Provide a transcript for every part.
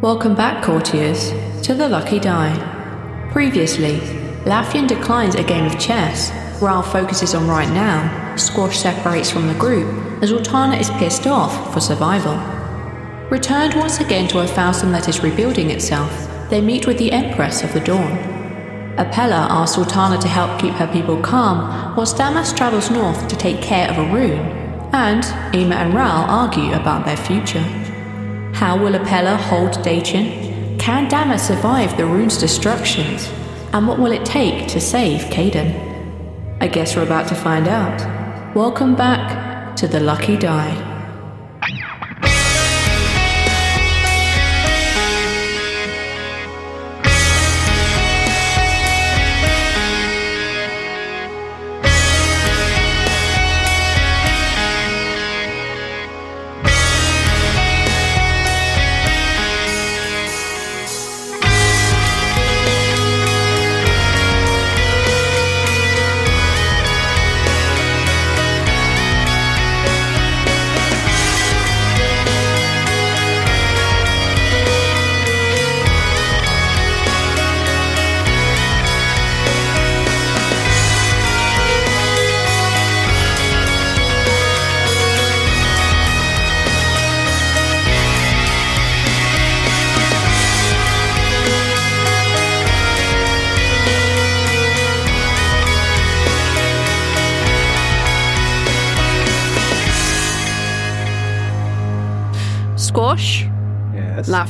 Welcome back, courtiers, to the Lucky Die. Previously, Laffian declines a game of chess. Rhal focuses on right now. Squash separates from the group as Ultana is pissed off for survival. Returned once again to a Falsam that is rebuilding itself, they meet with the Empress of the Dawn. Apella asks Ultana to help keep her people calm, whilst Damas travels north to take care of Arun, and Ema and Rhal argue about their future. How will Apella hold Dachin? Can Dama survive the rune's destructions? And what will it take to save Caden? I guess we're about to find out. Welcome back to the Lucky Die.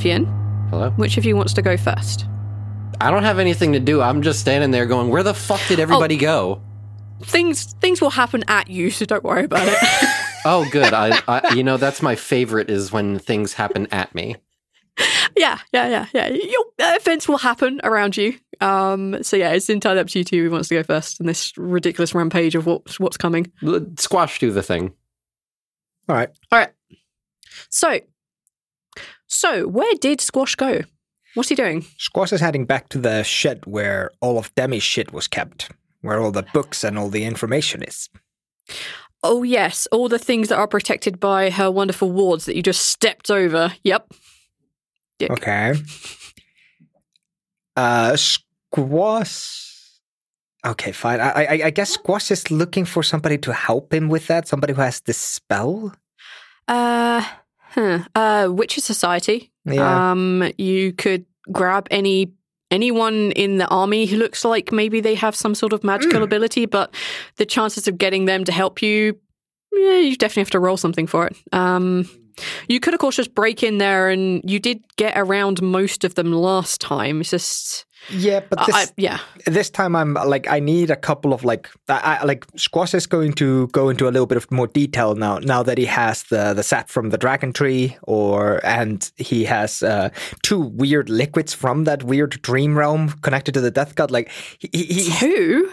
Yes. Hello. which of you wants to go first? I don't have anything to do. I'm just standing there going, "Where the fuck did everybody go?" Things things will happen at you, so don't worry about it. Oh, good. I, I, you know, that's my favorite is when things happen at me. yeah, yeah, yeah, yeah. Your uh, events will happen around you. Um, so yeah, it's entirely up to you two who wants to go first in this ridiculous rampage of what's what's coming. Squash do the thing. All right. All right. So, so where did Squash go? What's he doing? Squash is heading back to the shed where all of Demi's shit was kept, where all the books and all the information is. Oh yes, all the things that are protected by her wonderful wards that you just stepped over. Yep. Dick. Okay. Uh, Squash. Okay, fine. I, I, I guess Squash is looking for somebody to help him with that. Somebody who has this spell. Uh, huh. Uh, Witcher Society. Yeah. Um, you could grab any anyone in the army who looks like maybe they have some sort of magical Mm. ability, but the chances of getting them to help you, yeah, you definitely have to roll something for it. Um, you could of course just break in there, and you did get around most of them last time. It's just, yeah, but I- this I, yeah, this time I'm like I need a couple of like I, I like Squash is going to go into a little bit of more detail now now that he has the the sap from the dragon tree or and he has uh, two weird liquids from that weird dream realm connected to the death god like he, he, he who?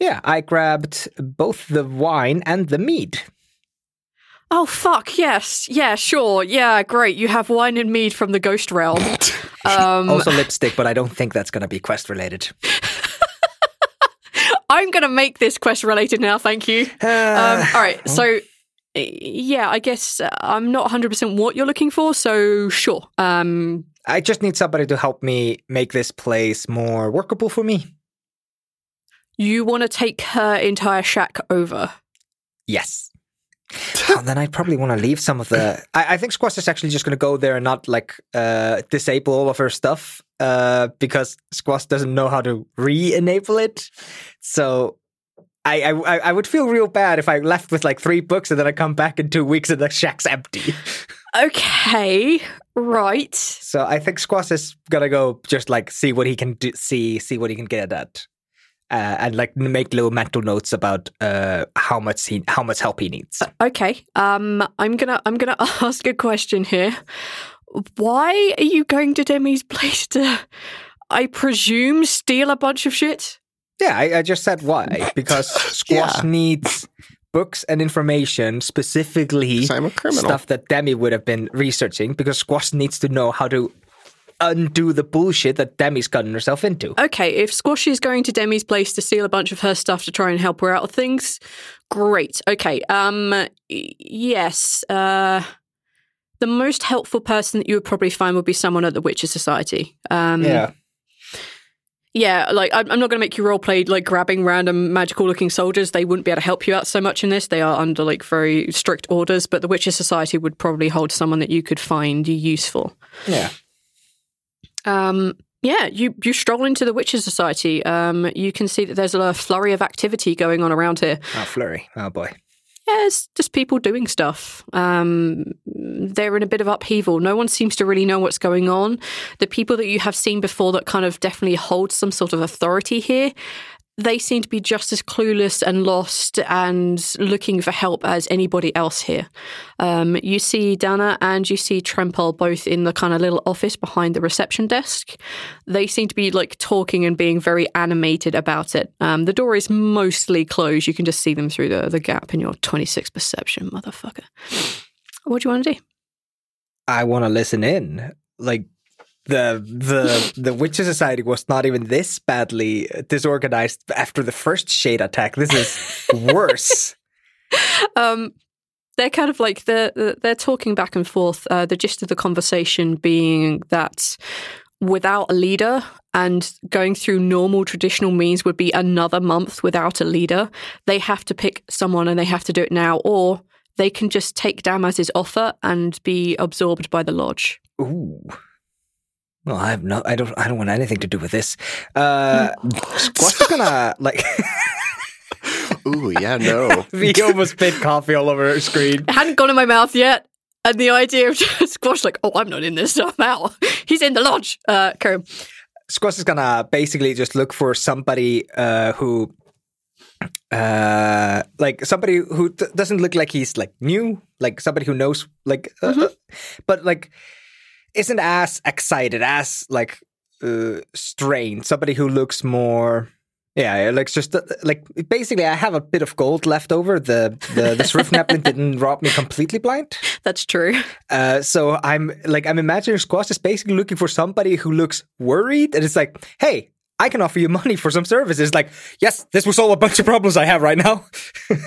yeah I grabbed both the wine and the mead Oh fuck yes, yeah, sure, yeah, great. You have wine and mead from the ghost realm. Um, also lipstick but I don't think that's gonna be quest related I'm going to make this quest related now. Thank you. Um, all right. So, uh, yeah, I guess uh, I'm not 100% what you're looking for. So, sure. Um, I just need somebody to help me make this place more workable for me you want to take her entire shack over. yes Oh, then I'd probably want to leave some of the. I, I think Squash is actually just going to go there and not like uh, disable all of her stuff uh, because Squash doesn't know how to re-enable it. So I, I I would feel real bad if I left with like three books and then I come back in two weeks and the shack's empty. Okay, right. So I think Squash is gonna go just like see what he can do, see see what he can get at, uh, and like make little mental notes about uh, how much he how much help he needs. Okay. Um, I'm gonna I'm gonna ask a question here. Why are you going to Demi's place to, I presume, steal a bunch of shit? Yeah, I, I just said why because Squash Yeah. needs books and information specifically I'm a criminal. stuff that Demi would have been researching because Squash needs to know how to undo the bullshit that Demi's gotten herself into. Okay, if Squash is going to Demi's place to steal a bunch of her stuff to try and help her out of things, great. Okay. Um. Yes. Uh. The most helpful person that you would probably find would be someone at the Witcher Society. Um, yeah. Yeah, like I'm I'm not going to make you role play like grabbing random magical looking soldiers. They wouldn't be able to help you out so much in this. They are under like very strict orders. But the Witcher Society would probably hold someone that you could find useful. Yeah. Um, yeah, you you stroll into the Witcher Society. Um, you can see that there's a flurry of activity going on around here. Oh, Flurry. Oh, boy. Yeah, it's just people doing stuff. Um, they're in a bit of upheaval. No one seems to really know what's going on. The people that you have seen before that kind of definitely hold some sort of authority here, they seem to be just as clueless and lost and looking for help as anybody else here. Um, you see Dana and you see Trempel both in the kind of little office behind the reception desk. They seem to be like talking and being very animated about it. Um, the door is mostly closed. You can just see them through the, the gap in your 26 perception, motherfucker. What do you want to do? I want to listen in. Like the the the Witcher Society was not even this badly disorganized after the first shade attack. This is worse. um, they're kind of like they're they're talking back and forth. Uh, the gist of the conversation being that without a leader and going through normal traditional means would be another month without a leader. They have to pick someone and they have to do it now, or they can just take Damaz's offer and be absorbed by the lodge. Ooh. Well, I have no. I don't. I don't want anything to do with this. Uh, Squash is gonna like. Ooh, yeah, no. we almost spit coffee all over her screen. It hadn't gone in my mouth yet. And the idea of just Squash, like, oh, I'm not in this, I'm out. He's in the lodge. Uh, carry on. Squash is gonna basically just look for somebody uh, who, uh, like somebody who d- doesn't look like he's like new, like somebody who knows, like, uh, uh, but like isn't as excited as like uh, strained. Somebody who looks more. Yeah, like just uh, like basically, I have a bit of gold left over. The the the Srifnaplin didn't rob me completely blind. That's true. Uh, so I'm like I'm imagining Squash is basically looking for somebody who looks worried, and it's like, hey, I can offer you money for some services. Like, yes, this will solve a bunch of problems I have right now.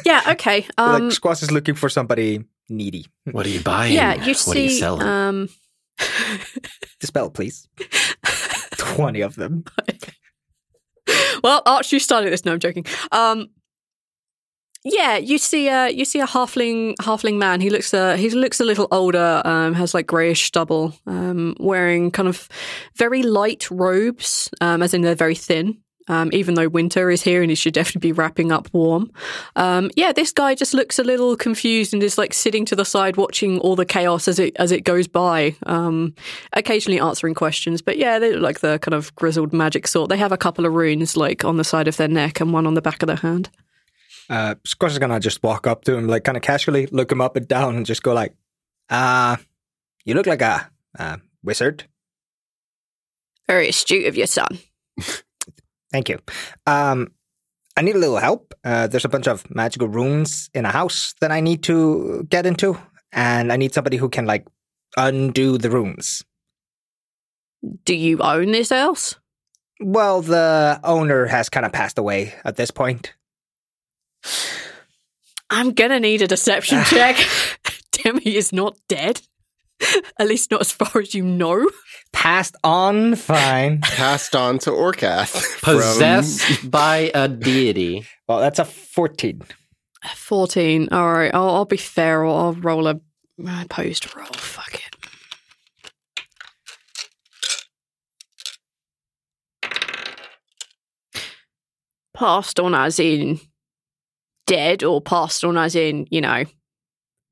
Yeah, okay. Um, like Squash is looking for somebody needy. What are you buying? yeah, you what are you see. selling? Um, Dispel, please. Twenty of them. well, Archie started this. No, I'm joking. Um, yeah, you see, uh, you see a halfling halfling man. He looks, uh, he looks a little older. Um, has like greyish stubble. Um, wearing kind of very light robes, um, as in they're very thin. Um, even though winter is here and he should definitely be wrapping up warm. Um, yeah, this guy just looks a little confused and is like sitting to the side watching all the chaos as it as it goes by. Um, occasionally answering questions, but yeah, they look like the kind of grizzled magic sort. They have a couple of runes like on the side of their neck and one on the back of their hand. Uh, Squash is gonna just walk up to him, like kind of casually, look him up and down, and just go like, "Uh, you look like a, a wizard." Very astute of your son. Thank you. Um, I need a little help. Uh, there's a bunch of magical runes in a house that I need to get into, and I need somebody who can like undo the runes. Do you own this house? Well, the owner has kind of passed away at this point. I'm gonna need a deception check. Demi is not dead. At least not as far as you know. Passed on, fine. Passed on to Orcath. from- Possessed by a deity. well, that's a fourteen. 14. All right, I'll, I'll be fair. I'll, I'll roll a uh, post roll. Fuck it. Passed on as in dead, or passed on as in, you know,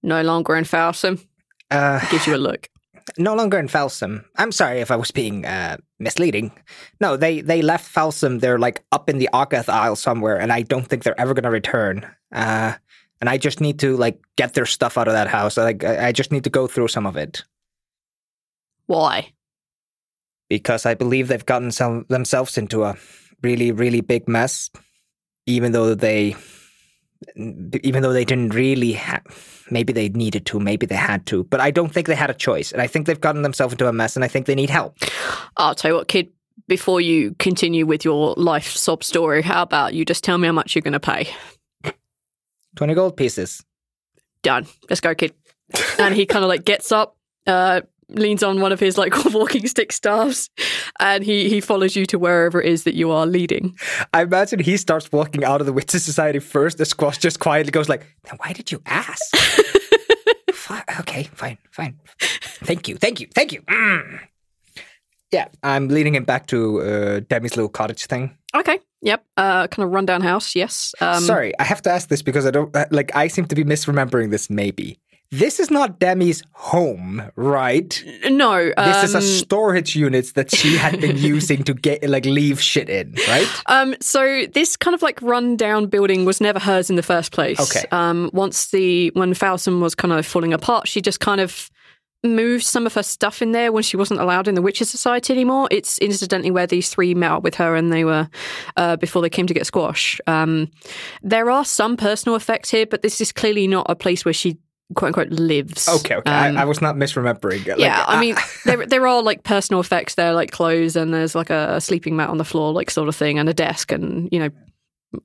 no longer in Falsam? Uh, Gives you a look. no longer in Falsam. I'm sorry if I was being uh, misleading. No, they they left Falsam. They're like up in the Agath Isle somewhere, and I don't think they're ever going to return. Uh, and I just need to like get their stuff out of that house. Like I I just need to go through some of it Why? because I believe they've gotten some themselves into a really really big mess. Even though they, even though they didn't really have. Maybe they needed to, maybe they had to, but I don't think they had a choice. And I think they've gotten themselves into a mess, and I think they need help. I'll tell you what, kid. Before you continue with your life sob story, how about you just tell me how much you're going to pay? 20 gold pieces. Done. Let's go, kid. And he kind of like gets up, uh, leans on one of his like walking stick staffs, and he he follows you to wherever it is that you are leading. I imagine he starts walking out of the Witches Society first. The squash just quietly goes like, "Then why did you ask?" Okay, fine, fine. Thank you, thank you, thank you. Mm. Yeah, I'm leading him back to uh, Demi's little cottage thing. Okay. Yep. Uh, kind of rundown house. Yes. Um, Sorry, I have to ask this because I don't uh, like. I seem to be misremembering this. Maybe this is not Demi's home, right? No. This is a um, storage unit that she had been using to get like leave shit in, right? Um, so this kind of like rundown building was never hers in the first place. Okay. Um, once the when Falsam was kind of falling apart, she just kind of moved some of her stuff in there when she wasn't allowed in the Witches Society anymore. It's incidentally where these three met up with her, and they were uh, before they came to get squash. Um, there are some personal effects here, but this is clearly not a place where she quote unquote lives. Okay, okay. Um, I, I was not misremembering. Like, yeah, I mean, there there are like personal effects there, like clothes, and there's like a, sleeping mat on the floor, like sort of thing, and a desk, and you know,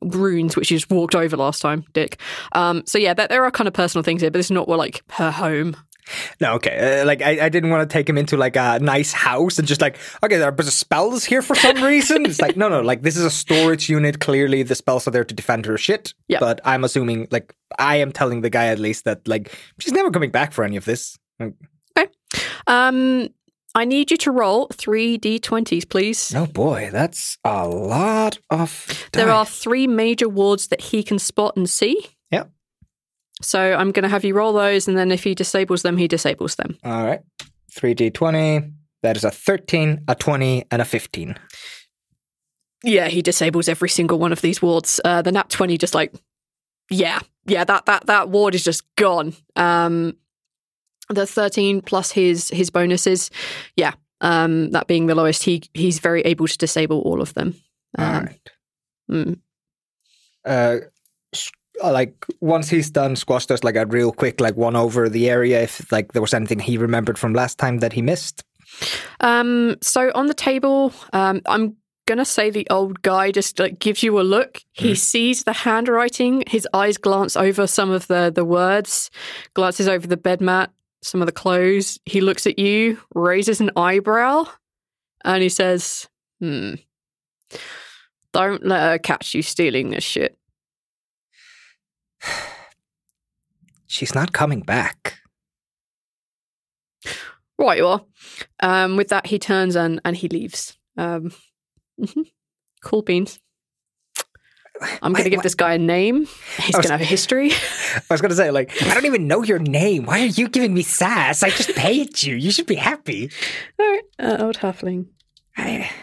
runes which you just walked over last time, Dick. Um, so yeah, there, there are kind of personal things here, but it's not what like her home. No, okay. Uh, like I, I didn't want to take him into like a nice house and just like, okay, there are a bunch of spells here for some reason. it's like, no, no, like this is a storage unit. Clearly, the spells are there to defend her shit. Yeah. But I'm assuming, like, I am telling the guy at least that like she's never coming back for any of this. Okay. Um, I need you to roll three d20s, please. oh boy, that's a lot of. There are three major wards that he can spot and see. So I'm going to have you roll those, and then if he disables them, he disables them. All right, three d twenty. That is a thirteen, a twenty, and a fifteen. Yeah, he disables every single one of these wards. Uh, the nat twenty just like, yeah, yeah, that that that ward is just gone. Um, the thirteen plus his his bonuses, yeah, um, that being the lowest, he he's very able to disable all of them. All Um, right. mm. uh, like once he's done, Squash does like a real quick like one over the area if like there was anything he remembered from last time that he missed. Um, so on the table, um, I'm gonna say the old guy just like gives you a look. He sees the handwriting. His eyes glance over some of the the words, glances over the bed mat, some of the clothes. He looks at you, raises an eyebrow, and he says, "Hmm, don't let her catch you stealing this shit." She's not coming back. Right, you are. Um, with that, he turns and and he leaves. Um, mhm. Cool beans. I'm going to give why- this guy a name. He's going to have a history. I was gonna say like I don't even know your name. Why are you giving me sass? I just paid you. You should be happy. All right, uh, old halfling. I,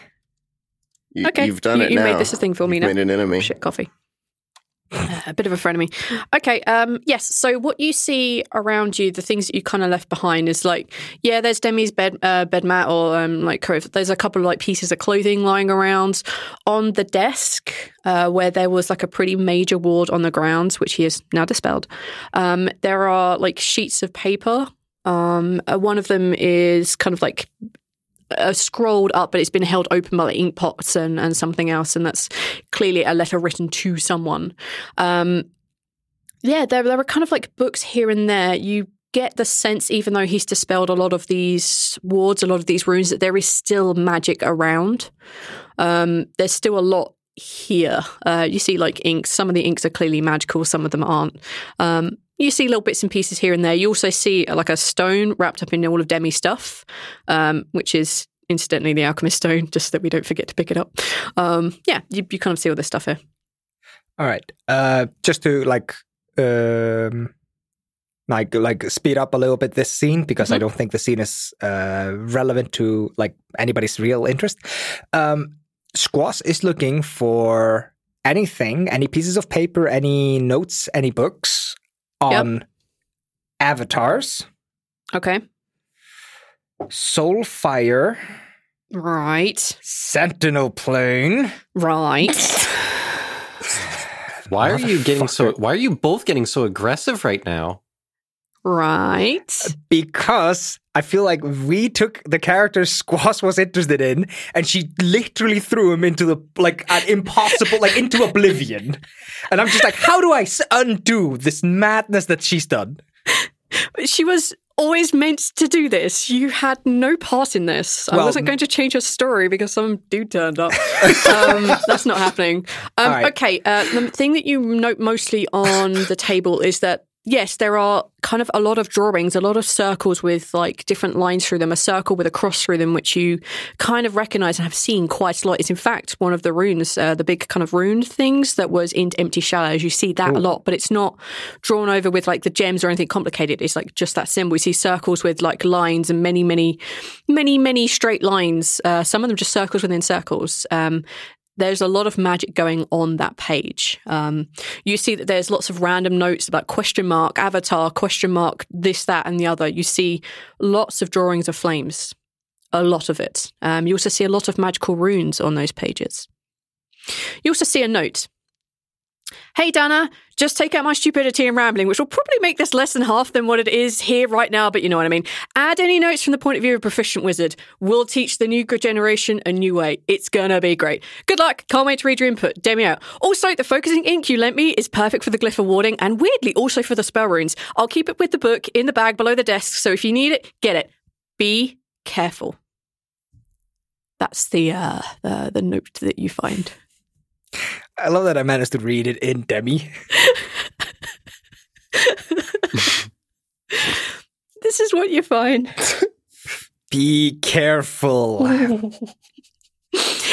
You, Okay, You've done you, it you now. made this a thing for me You've now. made an enemy. Shit coffee. A bit of a frenemy. Okay, um, yes. So what you see around you, the things that you kind of left behind, is like, yeah, there's Demi's bed, uh, bed mat, or um, like. There's a couple of like pieces of clothing lying around on the desk, uh, where there was like a pretty major ward on the ground, which he has now dispelled. Um, there are like sheets of paper. Um, uh, one of them is kind of like uh, scrolled up, but it's been held open by like ink pots and, and something else, and that's clearly a letter written to someone. Um, yeah, there there are kind of like books here and there. You get the sense, even though he's dispelled a lot of these wards, a lot of these runes, that there is still magic around. Um, there's still a lot here. Uh, you see like inks. Some of the inks are clearly magical. Some of them aren't. Um, you see little bits and pieces here and there. You also see uh, like a stone wrapped up in all of Demi stuff, um, which is incidentally the alchemist stone, just so that we don't forget to pick it up. Um, yeah, you, you kind of see all this stuff here. All right. Uh, just to like, um, like, like speed up a little bit this scene because I don't think the scene is uh, relevant to like anybody's real interest. Um, Squash is looking for anything, any pieces of paper, any notes, any books on avatars, Okay. Soulfire, Right. Sentinel Plane. Right. Why are you getting so? Why are you both getting so aggressive right now? right. because I feel like we took the character Squash was interested in, and she literally threw him into the like an impossible, like into oblivion. And I'm just like, how do I undo this madness that she's done? She was always meant to do this. You had no part in this. I wasn't going to change her story because some dude turned up. um, that's not happening. Um, right. Okay, uh, the thing that you note mostly on the table is that. Yes, there are kind of a lot of drawings, a lot of circles with like different lines through them, a circle with a cross through them, which you kind of recognize and have seen quite a lot. It's in fact one of the runes, uh, the big kind of rune things that was in Empty Shallows. You see that a lot, but it's not drawn over with like the gems or anything complicated. It's like just that symbol. We see circles with like lines and many, many, many, many straight lines. Uh, some of them just circles within circles. Um, there's a lot of magic going on that page. Um, you see that there's lots of random notes about question mark, avatar, question mark, this, that, and the other. You see lots of drawings of flames, a lot of it. Um, you also see a lot of magical runes on those pages. You also see a note. Hey, Dana, just take out my stupidity and rambling, which will probably make this less than half than what it is here right now, but you know what I mean. Add any notes from the point of view of a proficient wizard. We'll teach the new generation a new way. It's gonna be great. Good luck. Can't wait to read your input. Demi out. Also, the focusing ink you lent me is perfect for the glyph of warding and weirdly also for the spell runes. I'll keep it with the book in the bag below the desk, so if you need it, get it. Be careful. That's the uh, the, the note that you find. I love that I managed to read it in Demi. This is what you find. Be careful.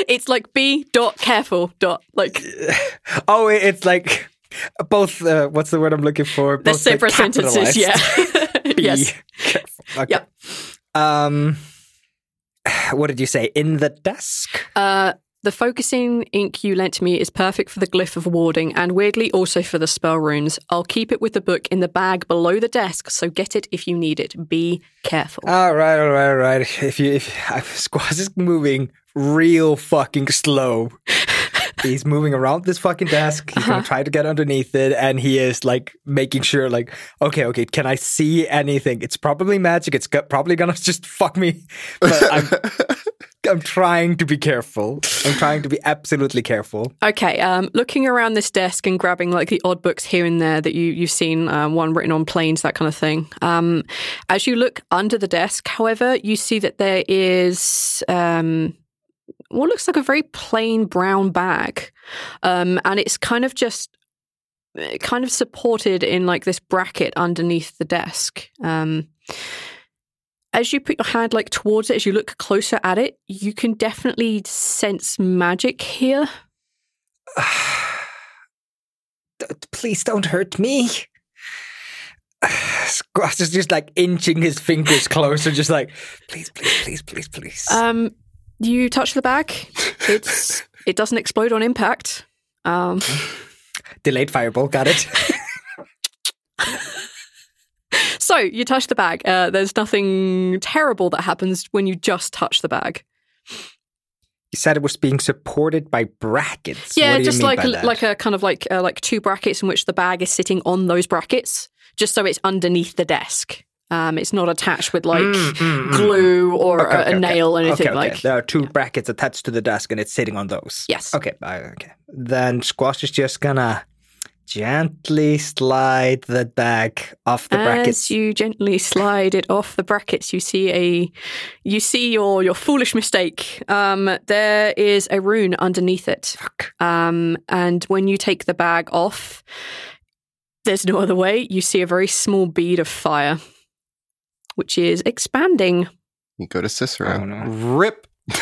It's like be dot careful dot like oh, it's like both. Uh, what's the word I'm looking for? the Both, separate like, sentences. Yeah. Be yes. careful. Okay. Yep. Um, what did you say? In the desk? Uh, the focusing ink you lent me is perfect for the glyph of warding and weirdly also for the spell runes. I'll keep it with the book in the bag below the desk, so get it if you need it. Be careful. All right, all right, all right. If you, if Squash is moving real fucking slow. He's moving around this fucking desk. He's Uh-huh. gonna try to get underneath it, and he is like making sure, like, okay, okay, can I see anything? It's probably magic. It's go- probably gonna just fuck me, but I'm, I'm trying to be careful. I'm trying to be absolutely careful. Okay, um, looking around this desk and grabbing like the odd books here and there that you you've seen, uh, one written on planes, that kind of thing. Um, as you look under the desk, however, you see that there is um, what looks like a very plain brown bag, um, and it's kind of just uh, kind of supported in like this bracket underneath the desk. As you put your hand like towards it, as you look closer at it, you can definitely sense magic here. Please don't hurt me. Squash is just like inching his fingers closer, just like, please, please, please, please, please. Um, you touch the bag. It's it doesn't explode on impact. Um, Delayed fireball, got it. so you touch the bag. Uh, there's nothing terrible that happens when you just touch the bag. You said it was being supported by brackets. Yeah, What do you just mean like a, like a kind of like uh, like two brackets in which the bag is sitting on those brackets, just so it's underneath the desk. Um, it's not attached with like glue or Mm, Okay, a, okay, a okay. nail or anything Okay, okay. like. There are two brackets attached to the desk, and it's sitting on those. Yes. Okay. Okay. Then Squash is just gonna gently slide the bag off the As brackets. you gently slide it off the brackets, you see a you see your your foolish mistake. Um, there is a rune underneath it. Um, and when you take the bag off, there's no other way. You see a very small bead of fire, which is expanding. You go to Cicero. Oh, no. Rip.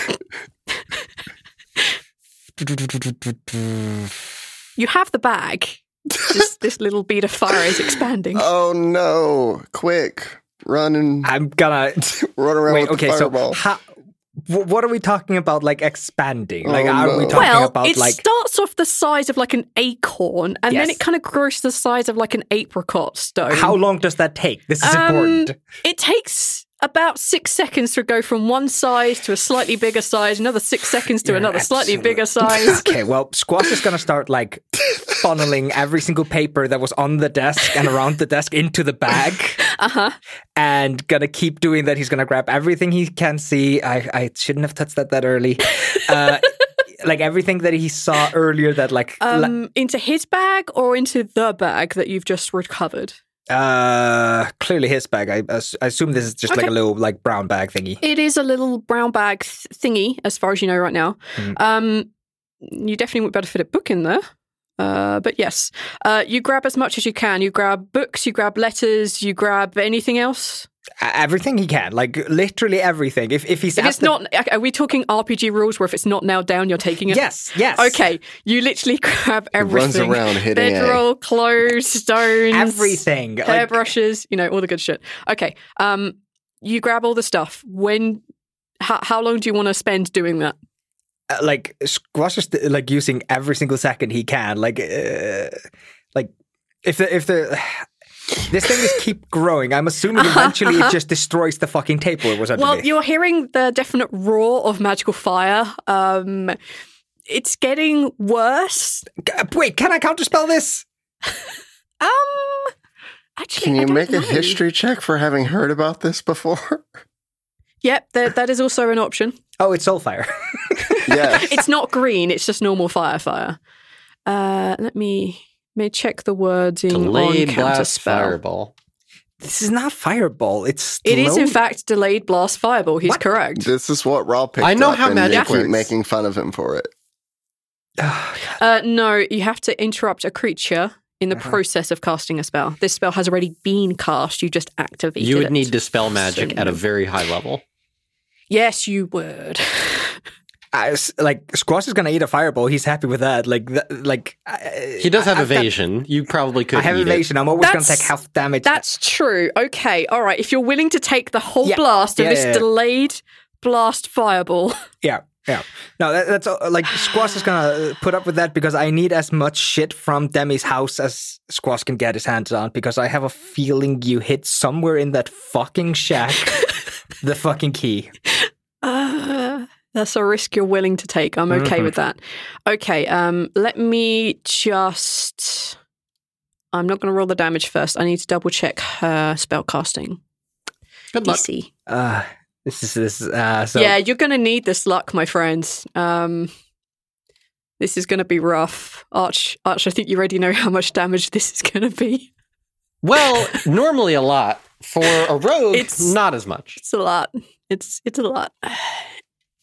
You have the bag. Just this little bead of fire is expanding. Oh no! Quick, run and I'm gonna run around wait. with Okay, the so fireball. how, wh- what are we talking about? Like expanding? Like Oh, are we talking well, about it like? starts off the size of like an acorn, and then it kind of grows to the size of like an apricot stone. How long does that take? This is Um, important. It takes about six seconds to go from one size to a slightly bigger size, another six seconds to You're another slightly bigger size. Okay, well, Squash is gonna start like funneling every single paper that was on the desk and around the desk into the bag, Uh huh. and gonna keep doing that. He's gonna grab everything he can see. I, I shouldn't have touched that that early. Uh, like everything that he saw earlier that like la- Um, into his bag or into the bag that you've just recovered? Uh clearly his bag. I, I assume this is just like a little like brown bag thingy. It is a little brown bag th- thingy, as far as you know right now. Mhm. Um, you definitely would better fit a book in there. Uh, but yes, uh, you grab as much as you can. You grab books, you grab letters, you grab anything else. A- Everything he can, like literally everything. If if he's If it's the- not, are we talking RPG rules where if it's not nailed down, you're taking it? yes, yes, Okay, you literally grab He runs everything. around hitting A. Bedroll, clothes, stones, everything. Like, hairbrushes, you know, all the good shit. Okay, um, you grab all the stuff. When, how, how long do you want to spend doing that? uh, like Squash is like using every single second he can. Like, uh, like if the if the this thing just keep growing, I'm assuming eventually it just destroys the fucking table it was Uh-huh, Well, you're hearing the definite roar of magical fire. Um, it's getting worse. G- Wait, can I counterspell this? Um, actually, Can I you don't make a history check for having heard about this before? Yep, that, that is also an option. Oh, it's Soulfire. yes. It's not green; it's just normal fire. Fire. Uh, let me may check the wording Delayed on blast counterspell. fireball. this is not Fireball. It's It is in fact delayed blast fireball. He's What? correct. This is what Raw picked I know up, how and magic they keep works. making fun of him for it. Uh, no, you have to interrupt a creature in the process of casting a spell. This spell has already been cast. You just activated it. You would it. need dispel magic So at a very high level. Yes, you would. I s- like Squash is gonna eat a Fireball. He's happy with that. Like, th- like uh, He does have I've got- you probably could I have eat evasion. I'm always gonna take health damage. That's true. Okay, all right. If you're willing to take the whole Yeah. blast of Yeah, this yeah, yeah. delayed blast fireball, Yeah, yeah. No, that, that's uh, like Squash is gonna put up with that because I need as much shit from Demi's house as Squash can get his hands on because I have a feeling you hit somewhere in that fucking shack the fucking key. uh, that's a risk you're willing to take. I'm okay Mm-hmm. with that. Okay, um, let me just. I'm not going to roll the damage first. I need to double check her spell casting. Good luck. DC. Uh, this is this. is, Uh, so yeah, you're going to need this luck, my friends. Um, this is going to be rough. Arch, Arch, I think you already know how much damage this is going to be. Well, normally a lot. For a rogue, It's- not as much. It's a lot. It's it's a lot.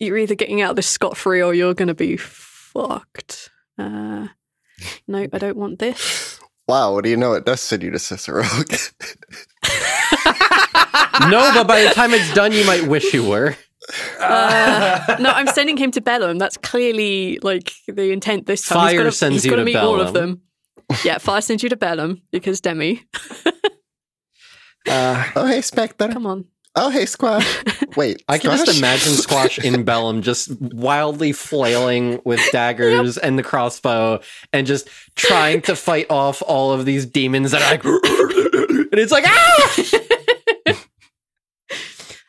You're either getting out of this scot free or you're going to be fucked. Uh, no, I don't want this. Wow, what do you know? It does send you to Cicero. no, but by the time it's done, you might wish you were. Uh, no, I'm sending him to Bellum. That's clearly like the intent this time. Fire he's gotta, sends he's you gotta to meet all of Bellum. them. Yeah, fire sends you to Bellum because Demi. uh, oh, hey, Spectre. Come on. Oh, hey, Squash. Wait, I can Squash? just imagine Squash in Bellum just wildly flailing with daggers and the crossbow and just trying to fight off all of these demons that are like, and it's like, ah!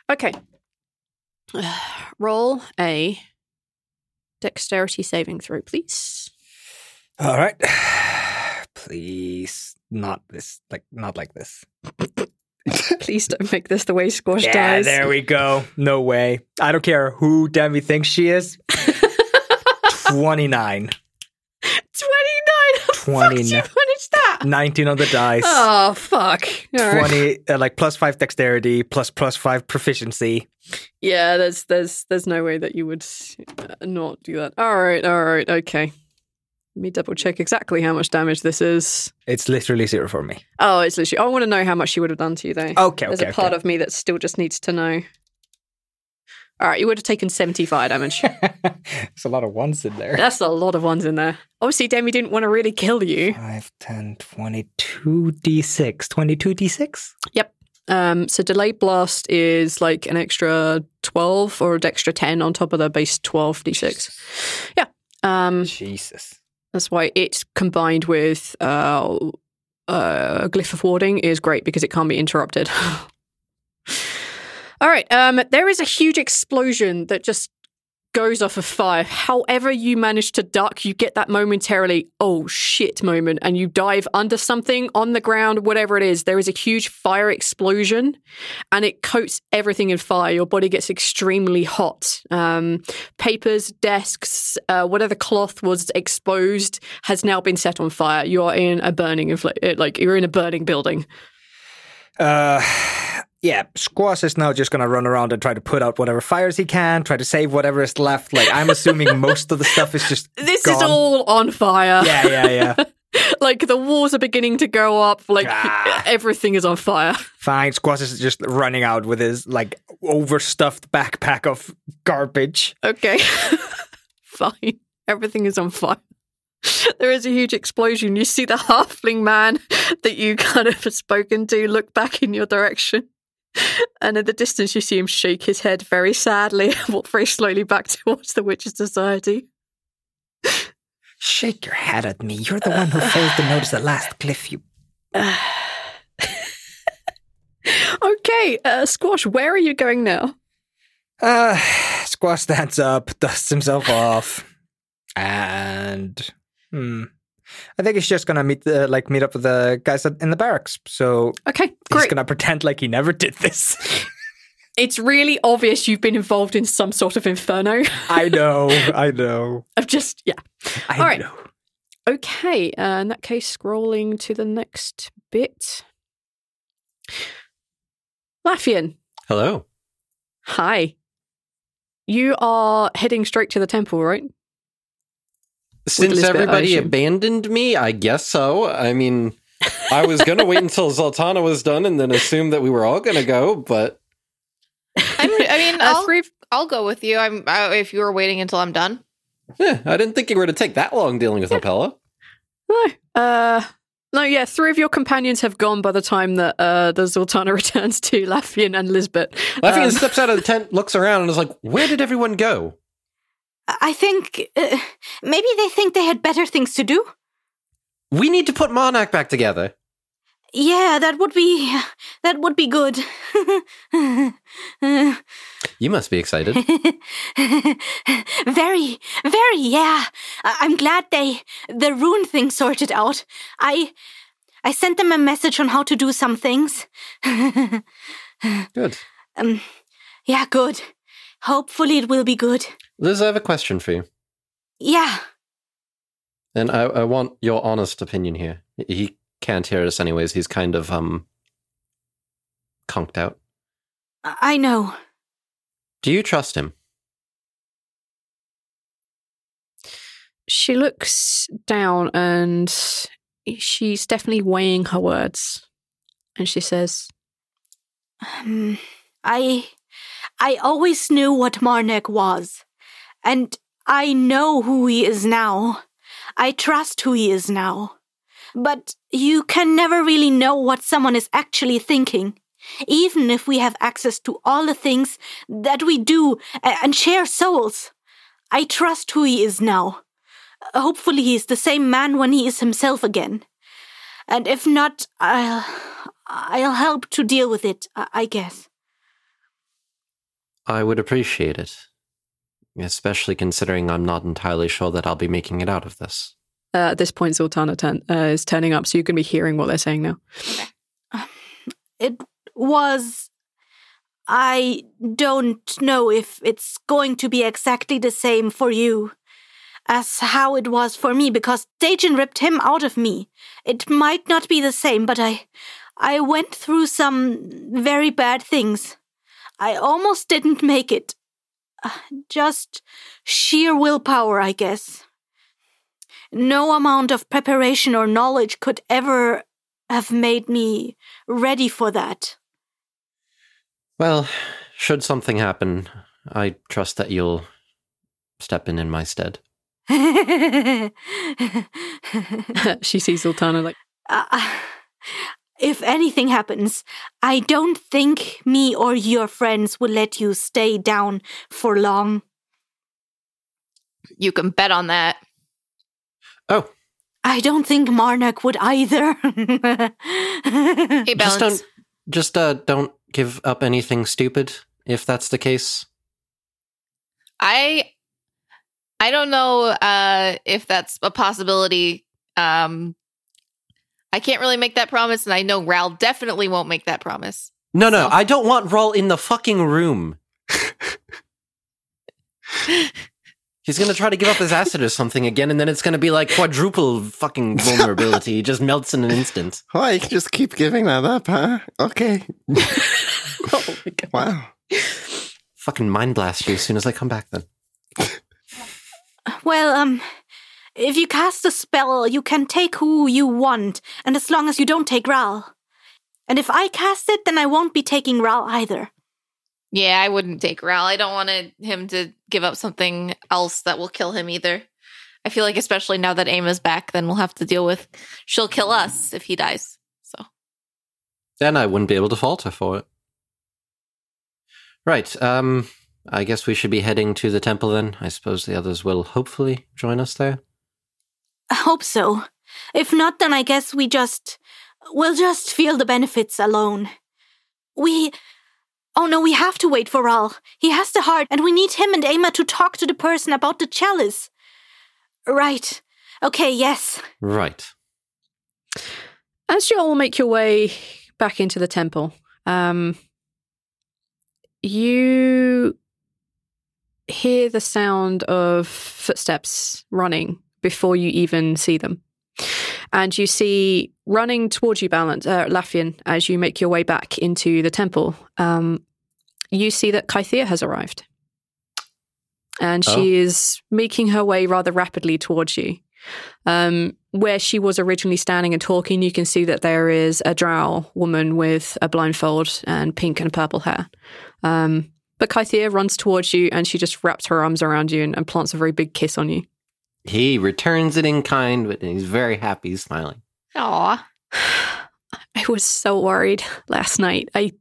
Okay. Roll a dexterity saving throw, please. all right. Please, not this. Like, not like this. Please don't make this the way Squash Yeah, dies. there we go. No way. I don't care who Demi thinks she is. Twenty nine. 29! How the fuck did you 29. manage 19 on the dice. Oh fuck! All right. 20 uh, like plus 5 dexterity plus plus 5 proficiency. Yeah, there's there's there's no way that you would uh, not do that. All right, all right, okay. Let me double check exactly how much damage this is. It's literally 0 for me. Oh, it's literally. I want to know how much she would have done to you, though. Okay, There's okay, a part of me that still just needs to know. All right, you would have taken 75 damage. There's a lot of ones in there. That's a lot of ones in there. Obviously, Demi didn't want to really kill you. 5, 10, 22 d6. 22 d6? Yep. Um, so delayed blast is like an extra 12 or an extra 10 on top of the base 12 d6. Yeah. Um, Jesus. That's why it combined with uh, uh, glyph of warding is great because it can't be interrupted. All right. Um, there is a huge explosion that just goes off of fire. However, you manage to duck, you get that momentarily, oh shit moment, and you dive under something on the ground, whatever it is. There is a huge fire explosion and it coats everything in fire. Your body gets extremely hot. Um, papers, desks, uh, whatever cloth was exposed has now been set on fire. You are in a burning, infl- like you're in a burning building. Uh, yeah, Squash is now just gonna run around and try to put out whatever fires he can, try to save whatever is left. Like, I'm assuming most of the stuff is just. This is all on fire. Yeah, yeah, yeah. like the walls are beginning to go up. Like Ah. everything is on fire. Fine. Squash is just running out with his, like, overstuffed backpack of garbage. Okay. Fine. Everything is on fire. There is a huge explosion. You see the halfling man that you kind of have spoken to look back in your direction. And in the distance, you see him shake his head very sadly and walk very slowly back towards the Witches' Society. Shake your head at me. You're the one who failed to notice the last cliff you. Okay, uh, Squash, where are you going now? Uh, Squash stands up, dusts himself off, and hmm, I think he's just gonna meet the like meet up with the guys in the barracks. So Okay, he's great. gonna pretend like he never did this. It's really obvious you've been involved in some sort of inferno. I know, I know, I've just, yeah. I All right. know. Okay, uh, in that case, scrolling to the next bit. Laffian, Hello. hi. You are heading straight to the temple, right? Since Elizabeth, everybody assume. abandoned me, I guess so. I mean, I was going to wait until Zaltanna was done and then assume that we were all going to go, but I'm, I mean, Uh, I'll, three- I'll go with you. I'm I, if you were waiting until I'm done. eh, I didn't think you were to take that long dealing with Opella. No. Uh, no, yeah, three of your companions have gone by the time that uh, the Zaltanna returns to Laffian and Lisbeth. Laffian Um, steps out of the tent, looks around, and is like, Where did everyone go? I think uh, maybe they think they had better things to do. We need to put Monarch back together. Yeah, that would be that would be good. You must be excited. very, very, yeah. I'm glad they the rune thing sorted out. I I sent them a message on how to do some things. Good. um, yeah, good. Hopefully, it will be good. Liz, I have a question for you. Yeah. And I, I want your honest opinion here. He can't hear us anyways. He's kind of, um, conked out. I I know. Do you trust him? She looks down and she's definitely weighing her words. And she says, Um, I I always knew what Marnek was, and I know who he is now. I trust who he is now. But you can never really know what someone is actually thinking, even if we have access to all the things that we do and share souls. I trust who he is now. Hopefully, he is the same man when he is himself again. And if not, I'll I'll help to deal with it, I, I guess. I would appreciate it. Especially considering I'm not entirely sure that I'll be making it out of this. uh, at this point, Zaltanna turn, uh, is turning up, so you can be hearing what they're saying now. It was. I don't know if it's going to be exactly the same for you. as how it was for me because Dajin ripped him out of me. It might not be the same, but I I went through some very bad things. I almost didn't make it. Uh, Just sheer willpower, I guess. No amount of preparation or knowledge could ever have made me ready for that. Well, should something happen, I trust that you'll step in in my stead. she sees Zaltanna like, Uh, if anything happens, I don't think me or your friends will let you stay down for long. You can bet on that. Oh, I don't think Marnak would either. Hey, just don't, just uh, don't give up anything stupid. If that's the case, I I don't know uh if that's a possibility. Um I can't really make that promise, and I know Rhal definitely won't make that promise. no, no, So- I don't want Rhal in the fucking room. He's gonna try to give up his acid or something again, and then it's gonna be like quadruple fucking vulnerability. He just melts in an instant. Oh, you can just keep giving that up, huh? Okay. oh my god. Wow. Fucking mind blast you as soon as I come back. Then well, um, if you cast a spell, you can take who you want, and as long as you don't take Rhal. And if I cast it, then I won't be taking Rhal either. Yeah, I wouldn't take Rhal. I don't want him to give up something else that will kill him either. I feel like, especially now that Aim is back, then we'll have to deal with. She'll kill us if he dies. So then I wouldn't be able to falter for it. Right. Um. I guess we should be heading to the temple then. I suppose the others will hopefully join us there. I hope so. If not, then I guess we just. We'll just feel the benefits alone. We. Oh no, we have to wait for Rhal. He has the heart, and we need him and Ama to talk to the person about the chalice. Right. Okay, yes. Right. As you all make your way back into the temple, um, you hear the sound of footsteps running before you even see them. And you see running towards you, Balance, uh, Lafian, as you make your way back into the temple. Um, you see that Kythea has arrived. And she is making her way rather rapidly towards you. Um, where she was originally standing and talking, you can see that there is a drow woman with a blindfold and pink and purple hair. Um, but Kythea runs towards you and she just wraps her arms around you and, and plants a very big kiss on you. He returns it in kind, but he's very happy, smiling. Aw. I was so worried last night. I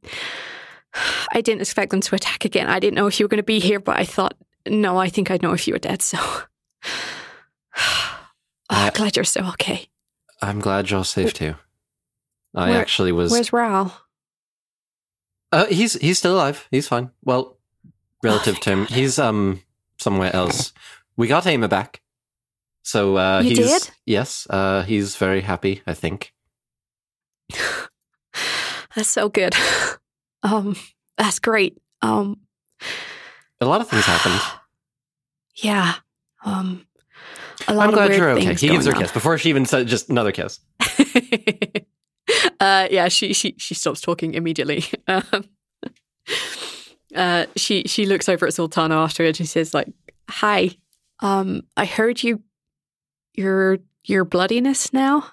I didn't expect them to attack again. I didn't know if you were going to be here, but I thought, no, I think I'd know if you were dead. So, oh, I- glad you're still okay. I'm glad you're all safe too. I Where- actually was. Where's Rhal? Uh, he's he's still alive. He's fine. Well, relative thank to him, God. he's um somewhere else. We got Ama back, so uh, You he's did? yes. Uh, he's very happy. I think. That's so good. Um, that's great. Um, A lot of things happened. yeah. Um, a lot I'm of glad weird you're okay. things He gives her a kiss before she even said just another kiss. uh, yeah, she she she stops talking immediately. Um, uh, she she looks over at Zaltanna afterwards. And she says, "Like, hi. Um, I heard you. Your your bloodiness now.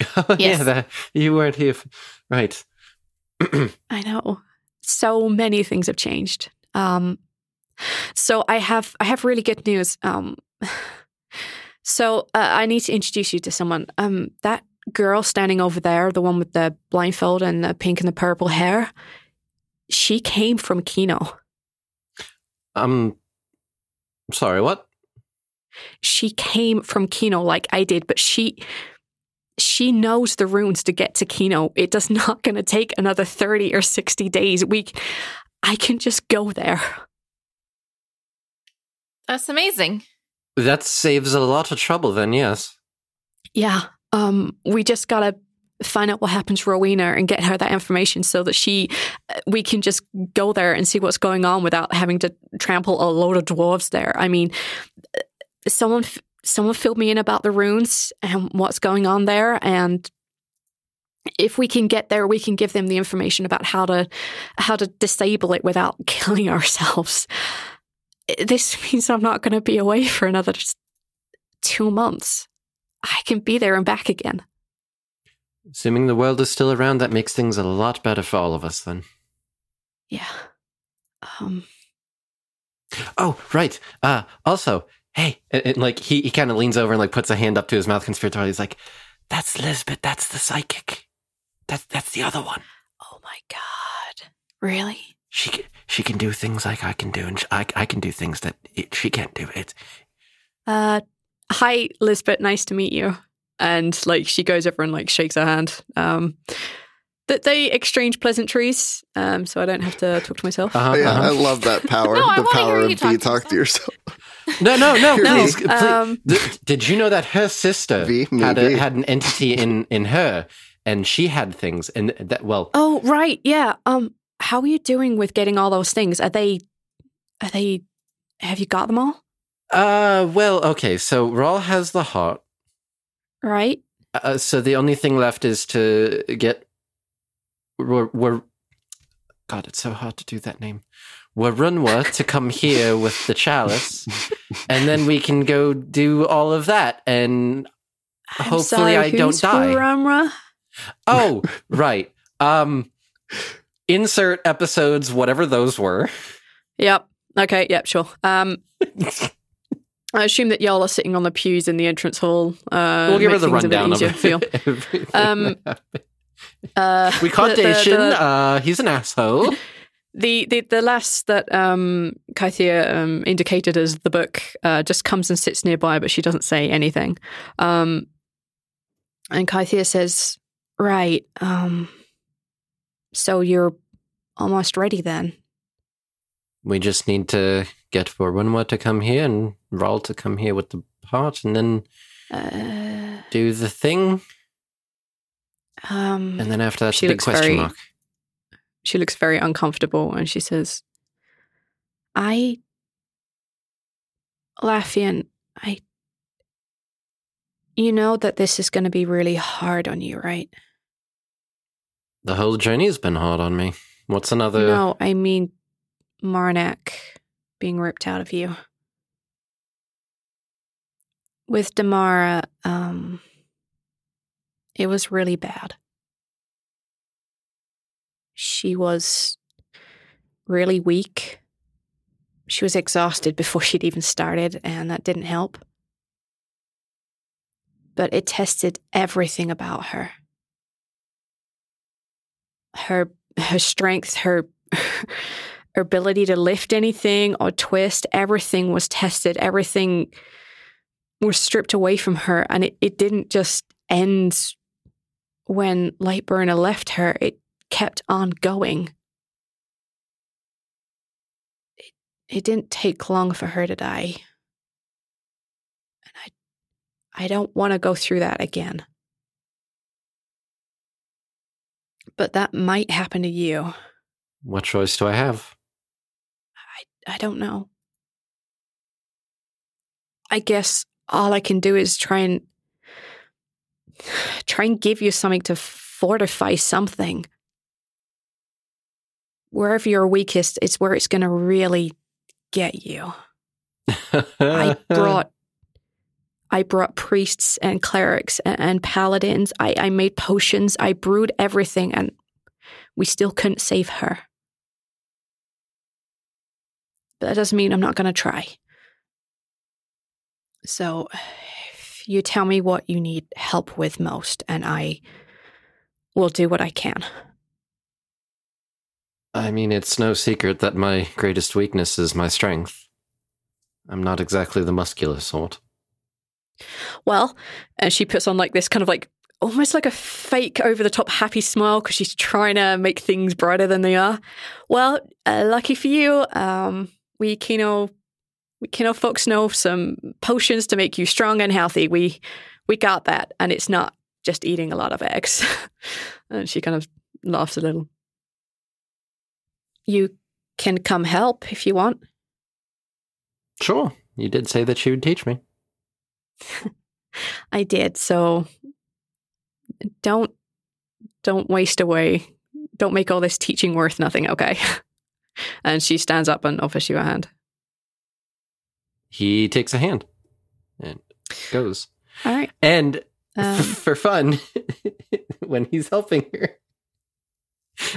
yeah, Yes. that, you weren't here. f- Right. I know. So many things have changed. Um, so I have I have really good news. Um, so uh, I need to introduce you to someone. Um, that girl standing over there, the one with the blindfold and the pink and the purple hair, she came from Kino. Um. Sorry. What? She came from Kino like I did, but she she knows the runes to get to Kino. It does not going to take another 30 or 60 days. We I can just go there. That's amazing. That saves a lot of trouble. Then yes. Yeah. Um, we just gotta find out what happened to Rowena and get her that information so that she, uh, we can just go there and see what's going on without having to trample a load of dwarves there. I mean, someone someone filled me in about the runes and what's going on there and if we can get there we can give them the information about how to how to disable it without killing ourselves. This means i'm not going to be away for another two months. I can be there and back again. Assuming the world is still around, that makes things a lot better for all of us then. yeah. Um. Oh, right. Uh, also, hey, and, and, like he, he kind of leans over and like puts a hand up to his mouth conspiratorially. He's like, "That's Lisbeth. That's the psychic. That's that's the other one. oh my god really She can, she can do things like I can do, and sh- I I can do things that it, she can't do. It. Uh, hi, Lisbeth. Nice to meet you. And like she goes over and like shakes her hand. Um, that they exchange pleasantries. Um, so I don't have to talk to myself. Uh-huh, yeah, I uh-huh. love that power. No, I the wanna power of you talk to talk to yourself. No, no, no, please, please. um, Th- did you know that her sister V, had a, had an entity in in her, and she had things, and that well, Oh, right. Yeah. Um, how are you doing with getting all those things? Are they? Are they? Have you got them all? uh, well, okay. So Rhal has the heart. Right. Uh, so the only thing left is to get. We're, we're God, it's so hard to do that name. Warunwa to come here with the chalice, and then we can go do all of that. And I'm Hopefully sorry, I don't die. Waramra? oh, right. Um, insert episodes, whatever those were. Yep. Okay. Yep. Sure. Um. I assume that y'all are sitting on the pews in the entrance hall. Uh, we'll give her the things a bit rundown of you. Um. Uh, We caught the- the- Dacian. the- Uh, he's an asshole. The the the lass that um um indicated as the book uh just comes and sits nearby, but she doesn't say anything. Um and Kythia says, Right, um so you're almost ready then. We just need to get Warunwa to come here and Rhal to come here with the heart, and then Uh, do the thing. um And then after that's a big question very- mark. She looks very uncomfortable and she says, I Laffian, I you know that this is gonna be really hard on you, right? The whole journey has been hard on me. What's another? No, I mean Marnak being ripped out of you. With Damara, um it was really bad. She was really weak. She was exhausted before she'd even started, and that didn't help. But it tested everything about her. Her her strength, her her ability to lift anything or twist, everything was tested. Everything was stripped away from her. And it, it didn't just end when Lightburner left her, it kept on going. It, it didn't take long for her to die. And I I don't want to go through that again. But that might happen to you. What choice do I have? I don't know. I guess all I can do is try and try and give you something to fortify something. Wherever you're weakest, it's where it's going to really get you. I brought I brought priests and clerics and, and paladins. I, I made potions. I brewed everything, and we still couldn't save her. But that doesn't mean I'm not going to try. So, if you tell me what you need help with most, and I will do what I can. I mean, it's no secret that my greatest weakness is my strength. I'm not exactly the muscular sort. Well, and she puts on like this kind of like almost like a fake over the top happy smile because she's trying to make things brighter than they are. Well, uh, lucky for you, um, we Kino, we Kino folks know some potions to make you strong and healthy. We we got that, and it's not just eating a lot of eggs. and she kind of laughs a little. You can come help if you want. Sure, you did say that she would teach me. I did. So don't don't waste away. Don't make all this teaching worth nothing, okay? and she stands up and offers you a hand. He takes a hand and goes. All right. And Um, for fun, when he's helping her,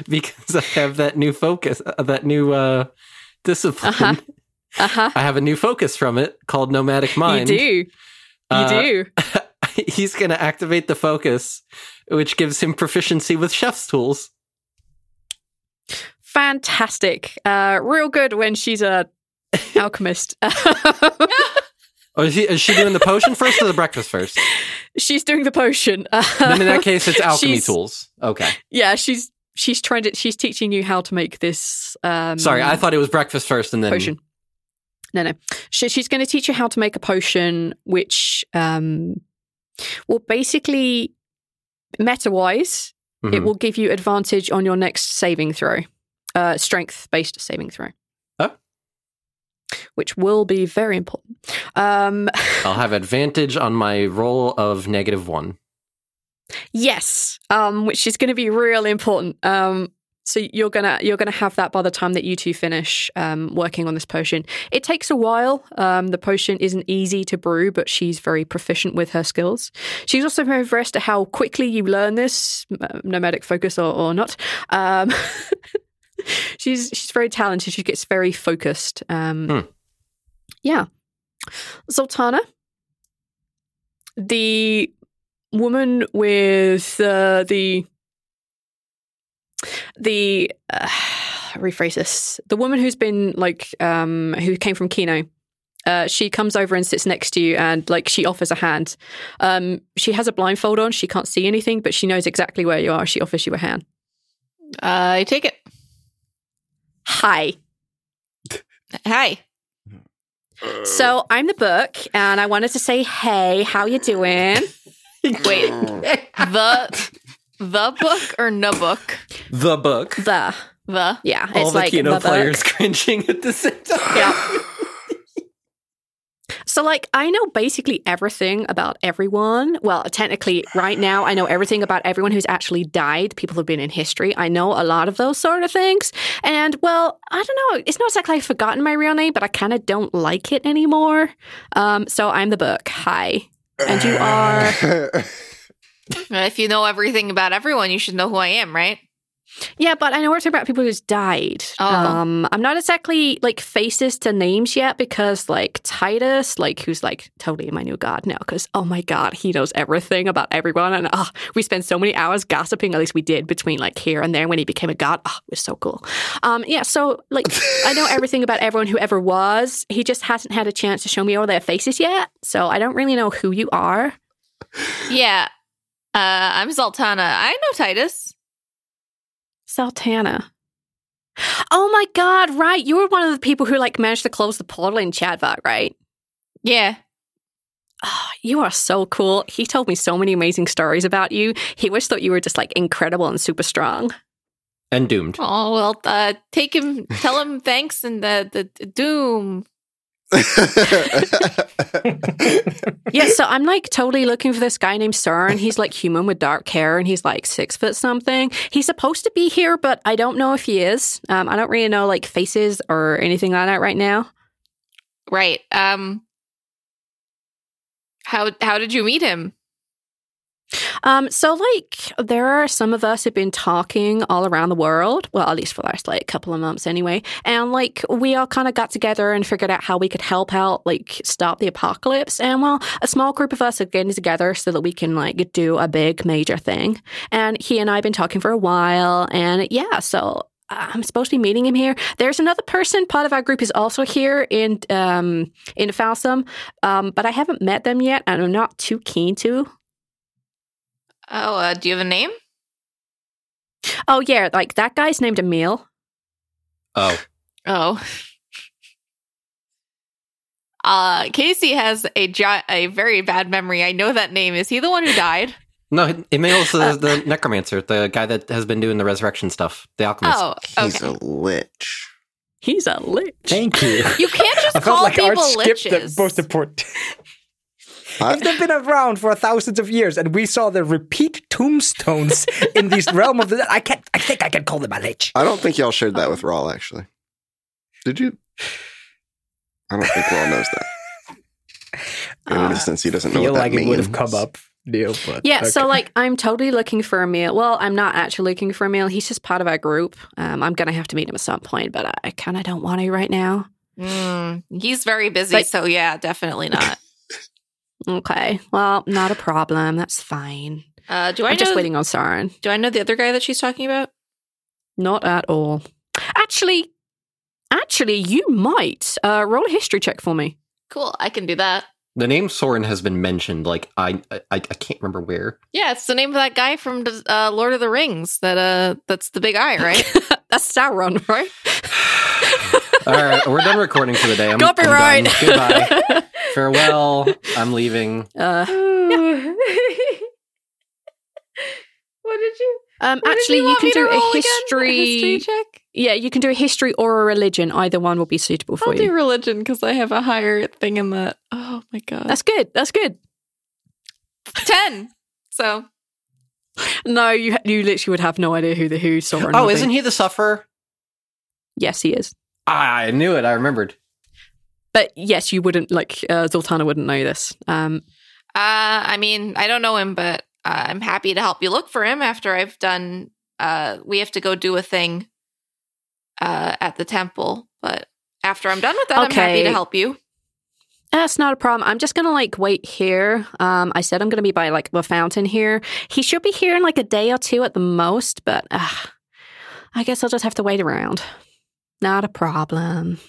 because I have that new focus, uh, that new uh, discipline. Uh-huh. uh-huh. I have a new focus from it called Nomadic Mind. You do. You Uh, do. He's going to activate the focus, which gives him proficiency with chef's tools. Fantastic. Uh real good when she's a alchemist. Oh, is, he, is she doing the potion first or the breakfast first? she's doing the potion. Then in that case, it's alchemy tools. Okay. Yeah, she's she's trying to she's teaching you how to make this um Sorry, I thought it was breakfast first and then potion. No, no. She, she's going to teach you how to make a potion, which um, will basically, meta wise, it Mhm. will give you advantage on your next saving throw, uh, strength based saving throw. Oh. Which will be very important. Um, I'll have advantage on my roll of negative one. Yes, um, which is going to be really important. Um, so you're gonna you're gonna have that by the time that you two finish um, working on this potion. It takes a while. Um, the potion isn't easy to brew, but she's very proficient with her skills. She's also very versed at how quickly you learn this uh, nomadic focus or, or not. Um, she's she's very talented. She gets very focused. Um, Hmm. Yeah, Zaltanna, the woman with uh, the the uh, rephrase this. The woman who's been like um who came from kino uh, she comes over and sits next to you and like she offers a hand. Um she has a blindfold on. She can't see anything but she knows exactly where you are. She offers you a hand. I take it. hi. Hi. so i'm the book and i wanted to say hey how you doing Wait. the the book or no book? The book. the The yeah All it's the like Kino the book. players cringing at the same time. Yeah. So, like, I know basically everything about everyone. Well, technically, right now, I know everything about everyone who's actually died, people who've been in history. I know a lot of those sort of things. And, well, I don't know. It's not exactly I've forgotten my real name, but I kind of don't like it anymore. Um, so, I'm the book. Hi. And you are. if you know everything about everyone, you should know who I am, right? Yeah, but I know we're talking about people who's died. Oh. Um, I'm not exactly like faces to names yet because like Titus, like who's like totally my new god now. Because oh my god, he knows everything about everyone, and oh, we spent so many hours gossiping. At least we did between like here and there when he became a god. Oh, it was so cool. Um, yeah, so like I know everything about everyone who ever was. He just hasn't had a chance to show me all their faces yet, so I don't really know who you are. Yeah. Uh, I'm Zaltanna. I know Titus. Zaltanna. Oh my god, right. You were one of the people who like managed to close the portal in Chadvat, right? Yeah. Oh, you are so cool. He told me so many amazing stories about you. He always thought you were just like incredible and super strong. And doomed. Oh well, uh, take him. Tell him thanks and the the, the doom. Yeah, so I'm like totally looking for this guy named Cern. He's like human with dark hair and he's like six foot something. He's supposed to be here, but I don't know if he is. Um, I don't really know like faces or anything like that right now. Right. Um. How how did you meet him? Um, so like there are some of us have been talking all around the world. Well, at least for the last like couple of months anyway. And like we all kind of got together and figured out how we could help out, like stop the apocalypse. And well, a small group of us are getting together so that we can like do a big major thing. And he and I have been talking for a while. And yeah, so I'm supposed to be meeting him here. There's another person. Part of our group is also here in um in Falsam, um, but I haven't met them yet, and I'm not too keen to. Oh, uh, do you have a name? Oh yeah, like that guy's named Emil. Oh. Oh. Uh, Casey has a gi- a very bad memory. I know that name. Is he the one who died? No, Emil's the, the necromancer, the guy that has been doing the resurrection stuff, the alchemist. Oh, He's a lich. He's a lich. Thank you. You can't just I felt call like Art people skipped the liches. most important. If they've been around for thousands of years and we saw the repeat tombstones in this realm of the I can't. I think I can call them a lich. I don't think y'all shared that with Rhal, actually. Did you? I don't think Rhal knows that. In an instance, he doesn't know what that like means. it would have come up, Neil. But Yeah, so like I'm totally looking for a meal. Well, I'm not actually looking for a meal. He's just part of our group. Um, I'm gonna have to meet him at some point, but I, I kind of don't want to right now. Mm, he's very busy, But- so yeah, definitely not. Okay, well, not a problem. That's fine. Uh, do I I'm know, just waiting on Saren. Do I know the other guy that she's talking about? Not at all. Actually, actually, you might uh, roll a history check for me. Cool, I can do that. The name Soren has been mentioned. Like I, I, I can't remember where. Yeah, it's the name of that guy from uh, Lord of the Rings. That uh, that's the big eye, right? That's Sauron, right? All right, we're done recording for the day. I'm, Copyright. I'm done. Goodbye. Farewell. I'm leaving. Uh, what did you? um, what actually, you, want can do a roll again? history. history check. Yeah, you can do a history or a religion. Either one will be suitable for I'll you. do religion because I have a higher thing in that. Oh my god, That's good. That's good. ten. So No, you you literally would have no idea who the who Sauron. Oh, isn't he the sufferer? Yes, he is. I knew it. I remembered. But yes, you wouldn't like uh, Zaltanna wouldn't know this. Um, Uh, I mean, I don't know him, but uh, I'm happy to help you look for him after I've done. Uh, we have to go do a thing uh, at the temple, but after I'm done with that, I'm happy to help you. that's not a problem. I'm just gonna like wait here. Um, I said I'm gonna be by like the fountain here. He should be here in like a day or two at the most, but uh, I guess I'll just have to wait around. Not a problem.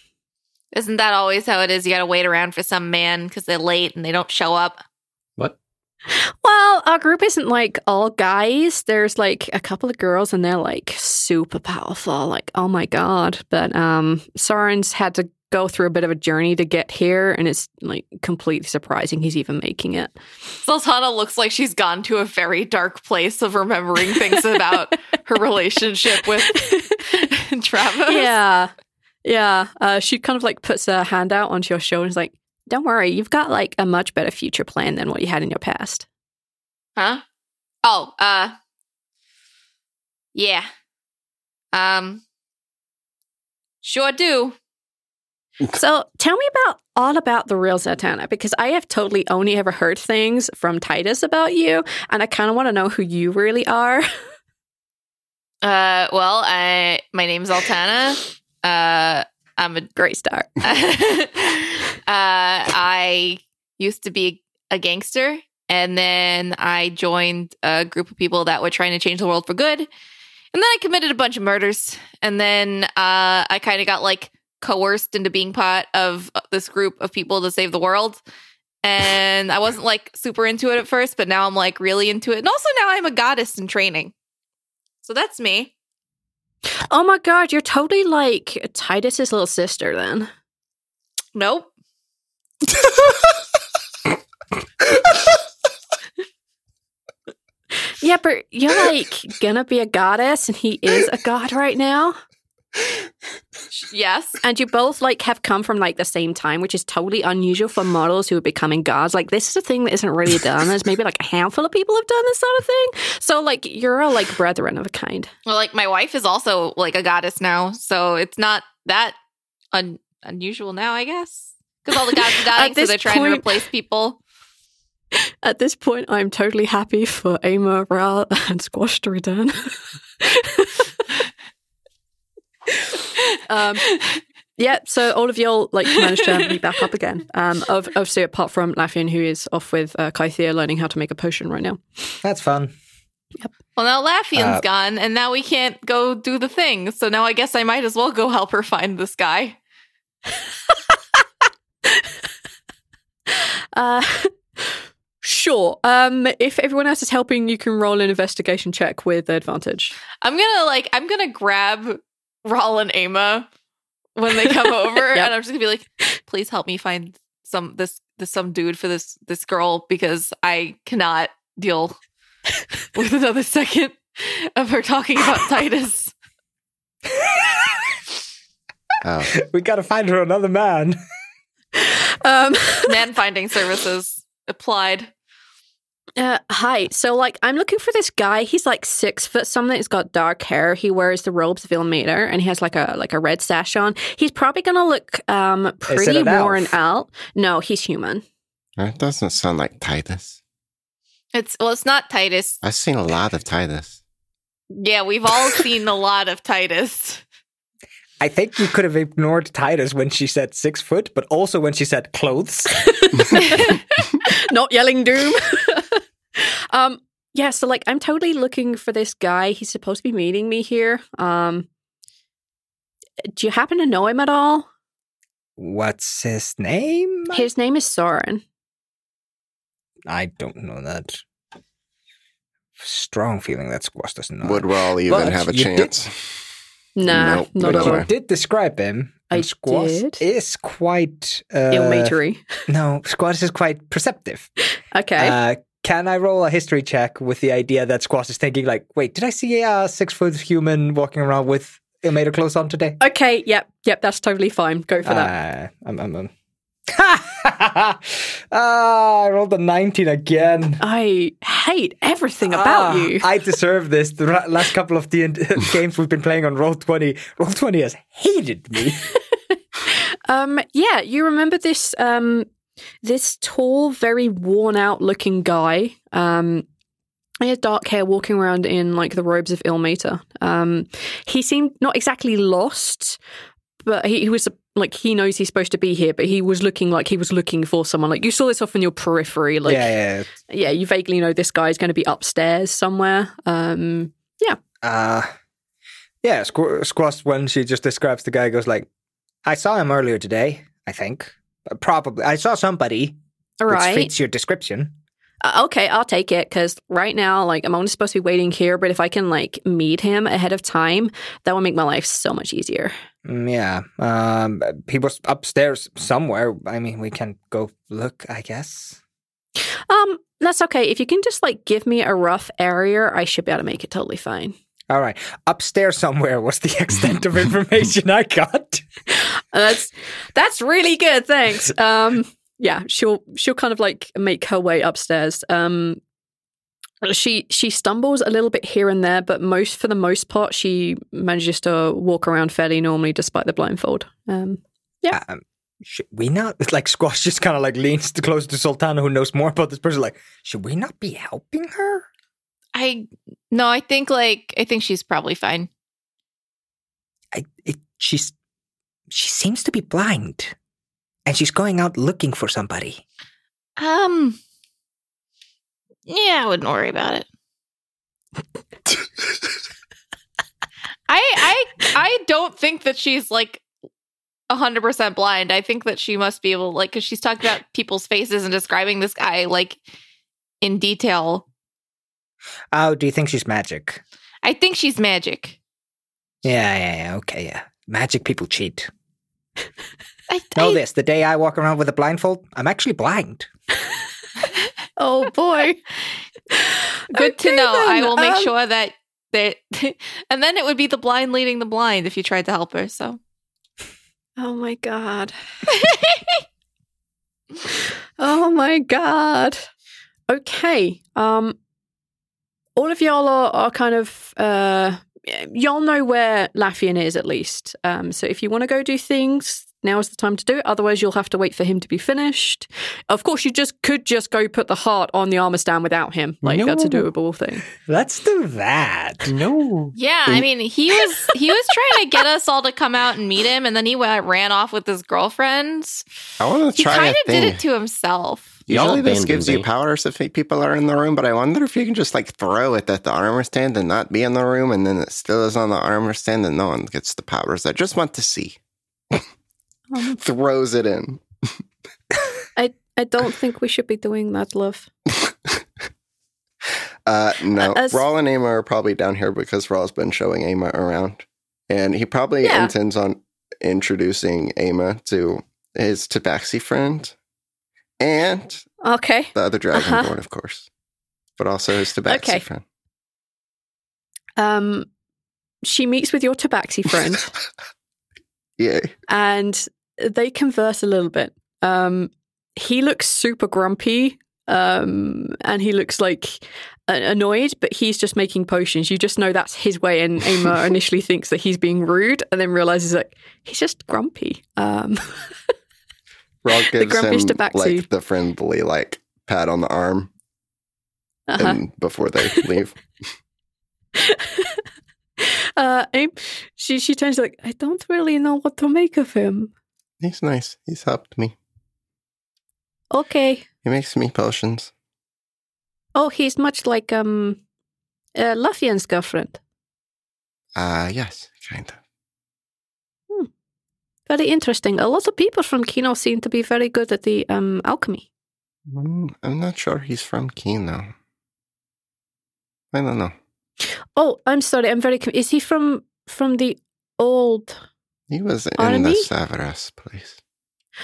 Isn't that always how it is? You got to wait around for some man because they're late and they don't show up. What? Well, our group isn't like all guys. There's like a couple of girls and they're like super powerful. Like, oh my God. But um Soren's had to go through a bit of a journey to get here and it's like completely surprising he's even making it. Zaltanna looks like she's gone to a very dark place of remembering things about her relationship with Travis. Yeah. Yeah. Uh, she kind of like puts her hand out onto your shoulder and is like, don't worry, you've got like a much better future plan than what you had in your past. Huh? Oh, uh Yeah. Um Sure do. So tell me about all about the real Zaltanna because I have totally only ever heard things from Titus about you, and I kind of want to know who you really are. Uh well, I my name's Altana. Uh I'm a Great start. uh, I used to be a gangster, and then I joined a group of people that were trying to change the world for good. And then I committed a bunch of murders, and then uh, I kind of got like coerced into being part of this group of people to save the world. And I wasn't like super into it at first, but now I'm like really into it. And also now I'm a goddess in training. So that's me. Oh my god, you're totally like Titus's little sister then. Nope. Yeah, but you're like gonna be a goddess, and he is a god right now. Yes. And you both like have come from like the same time, which is totally unusual for models who are becoming gods. Like this is a thing that isn't really done. There's maybe like a handful of people have done this sort of thing. So like you're all like brethren of a kind. Well, like my wife is also like a goddess now, so it's not that un- unusual now, I guess. Because all the gods are dying, so they're trying to replace people. At this point, I'm totally happy for Ama, Rhal, and Squash to return. um, yeah, so all of y'all like managed to meet back up again. Um, of obviously apart from Laffian, who is off with uh, Kythia learning how to make a potion right now. That's fun. Well, now Laffian's Uh, gone, and now we can't go do the thing. So now I guess I might as well go help her find this guy. Uh, sure. Um, if everyone else is helping, you can roll an investigation check with advantage. I'm gonna like I'm gonna grab Raul and Ama when they come over, Yep. and I'm just gonna be like, please help me find some this this some dude for this this girl because I cannot deal with another second of her talking about Titus. Oh. We gotta find her another man. Um, Man finding services. applied. Uh, hi. So, like, I'm looking for this guy. He's like six foot something. He's got dark hair. He wears the robes of Ilmater, and he has like a like a red sash on. He's probably gonna look um pretty worn elf? out. No, he's human. That doesn't sound like Titus. It's well, it's not Titus. I've seen a lot of Titus. Yeah, we've all seen a lot of Titus. I think you could have ignored Titus when she said six foot, but also when she said clothes. Not yelling doom. um. Yeah. So, like, I'm totally looking for this guy. He's supposed to be meeting me here. Um. Do you happen to know him at all? What's his name? His name is Soren. I don't know that. Strong feeling that Squash doesn't know. Would Rhal even But have a you did- chance? Nah, Nope, not no at You all. way. did describe him. and I Squash did. is quite. Uh, Ill-matery. No, Squash is quite perceptive. Okay. Uh, can I roll a history check with the idea that Squash is thinking, like, wait, did I see a six foot human walking around with Ilmater clothes on today? okay. Yep. Yep. That's totally fine. Go for that. Uh, I'm, I'm, I'm... ah, I rolled a 19 again. I hate everything about Ah, you. I deserve this. The last couple of D- games we've been playing on Roll Twenty, Roll Twenty has hated me. Um, yeah, you remember this um this tall, very worn out looking guy. Um he had dark hair walking around in like the robes of Ilmater. Um he seemed not exactly lost, but he, he was like he knows he's supposed to be here, but he was looking like he was looking for someone. Like you saw this off in your periphery. Like yeah, yeah. yeah, you vaguely know this guy's going to be upstairs somewhere. Um yeah. Uh, yeah, Squ- Squash, when she just describes the guy, goes like, I saw him earlier today, I think. Probably. I saw somebody all which fits your description. Uh, okay, I'll take it because right now, like, I'm only supposed to be waiting here, but if I can, like, meet him ahead of time, that would make my life so much easier. Mm, Yeah. Um, he was upstairs somewhere. I mean, we can go look, I guess. Um, that's okay. If you can just, like, give me a rough area, I should be able to make it totally fine. All right. Upstairs somewhere was the extent of information I got. Uh, That's that's really good. Thanks. Um, yeah, she'll she'll kind of like make her way upstairs. Um, she she stumbles a little bit here and there, but most for the most part, she manages to walk around fairly normally despite the blindfold. Um, Yeah. Um, should we not? It's like Squash just kind of like leans to close to Zaltanna, who knows more about this person. Like, should we not be helping her? I no, I think like I think she's probably fine. I, it, she's she seems to be blind, and she's going out looking for somebody. Um Yeah, I wouldn't worry about it. I I I don't think that she's like hundred percent blind. I think that she must be able like because she's talking about people's faces and describing this guy like in detail. Oh, do you think she's magic? I think she's magic. Yeah, yeah, yeah. Okay, yeah. Magic people cheat. I, Know I- this: the day I walk around with a blindfold, I'm actually blind. oh boy, Good to Okay, know. I will make um, sure that that and then it would be the blind leading the blind if you tried to help her. So Oh my god. oh my god. Okay. Um all of y'all are, are kind of uh y'all know where Laffian is at least. Um so if you want to go do things, now is the time to do it. Otherwise you'll have to wait for him to be finished. Of course you just could just go put the heart on the armor stand without him. Like that's a doable thing. Let's do that. No. yeah, I mean he was he was trying to get us all to come out and meet him, and then he went, ran off with his girlfriends. I want to try. He kind of did it to himself. Y'all Usually this abandoned gives you powers if people are in the room, but I wonder if you can just like throw it at the armor stand and not be in the room, and then it still is on the armor stand and no one gets the powers. I just want to see. Throws it in. I I don't think we should be doing that, love. Uh, no, As- Rhal and Ama are probably down here because Rhal's been showing Ama around, and he probably Yeah. intends on introducing Ama to his tabaxi friend and Okay. the other dragonborn, Uh-huh. of course, but also his tabaxi Okay. friend. Um she meets with your tabaxi friend. Yay! and they converse a little bit. Um, he looks super grumpy. Um, and he looks like annoyed, but he's just making potions. You just know that's his way. And Ama initially thinks that he's being rude, and then realizes like he's just grumpy. Um, Rhal gives him like the friendly like pat on the arm uh-huh. and before they leave. uh, she she turns like I don't really know what to make of him. He's nice. He's helped me. Okay. He makes me potions. Oh, he's much like um, uh, Luffian's girlfriend. Uh yes, kind of. Very interesting. A lot of people from Kino seem to be very good at the um alchemy. Mm, I'm not sure he's from Kino. I don't know. Oh, I'm sorry. I'm very. Is he from from the old? He was in Army? the Severus place.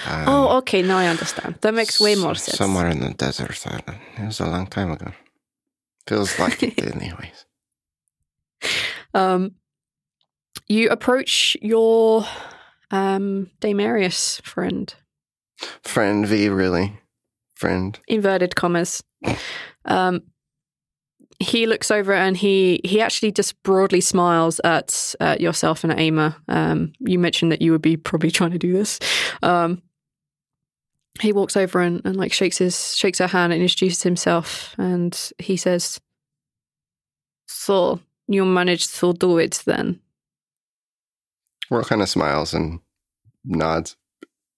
Um, oh, okay. Now I understand. That makes way more sense. Somewhere in the desert. I don't- It was a long time ago. Feels like it anyways. Um, you approach your um Damarius friend, Friend V, really? Friend. inverted commas. Um, he looks over and he he actually just broadly smiles at at yourself and at Ama. Um, you mentioned that you would be probably trying to do this. Um, he walks over and, and like shakes his shakes her hand and introduces himself and he says, "So you managed to do it then?" Rhal kind of smiles and nods.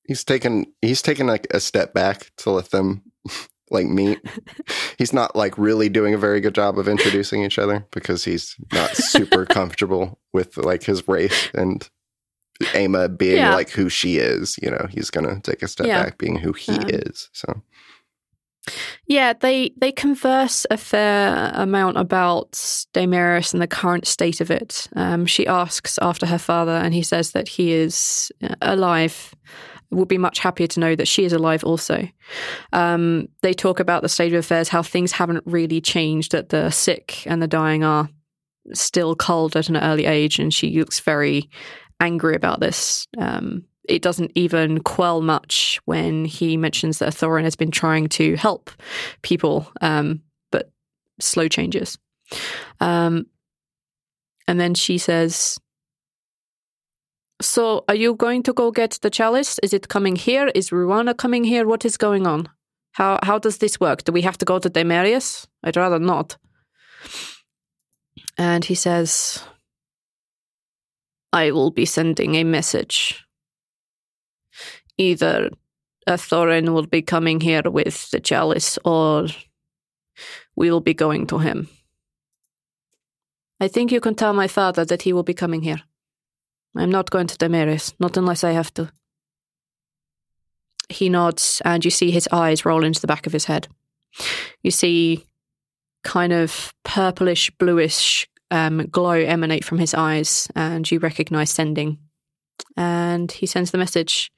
He's taken he's taken like a step back to let them like meet. he's not like really doing a very good job of introducing each other because he's not super comfortable with like his race and Ama being Yeah. like who she is. You know, he's gonna take a step Yeah. back being who he Um, is. So Yeah, they they converse a fair amount about Damaris and the current state of it. Um, she asks after her father, and he says that he is uh, alive. Would be much happier to know that she is alive also. Um, they talk about the state of affairs, how things haven't really changed, that the sick and the dying are still culled at an early age, and she looks very angry about this. Um, it doesn't even quell much when he mentions that Thorin has been trying to help people, um, but slow changes. Um, and then she says, So, are you going to go get the chalice? Is it coming here? Is Ruana coming here? What is going on? How how does this work? Do we have to go to Demarius? I'd rather not. And he says, I will be sending a message. Either a Thorin will be coming here with the chalice, or we'll be going to him. I think you can tell my father that he will be coming here. I'm not going to Damaris, not unless I have to. He nods, and you see his eyes roll into the back of his head. You see kind of purplish, bluish um, glow emanate from his eyes, and you recognize sending. And he sends the message,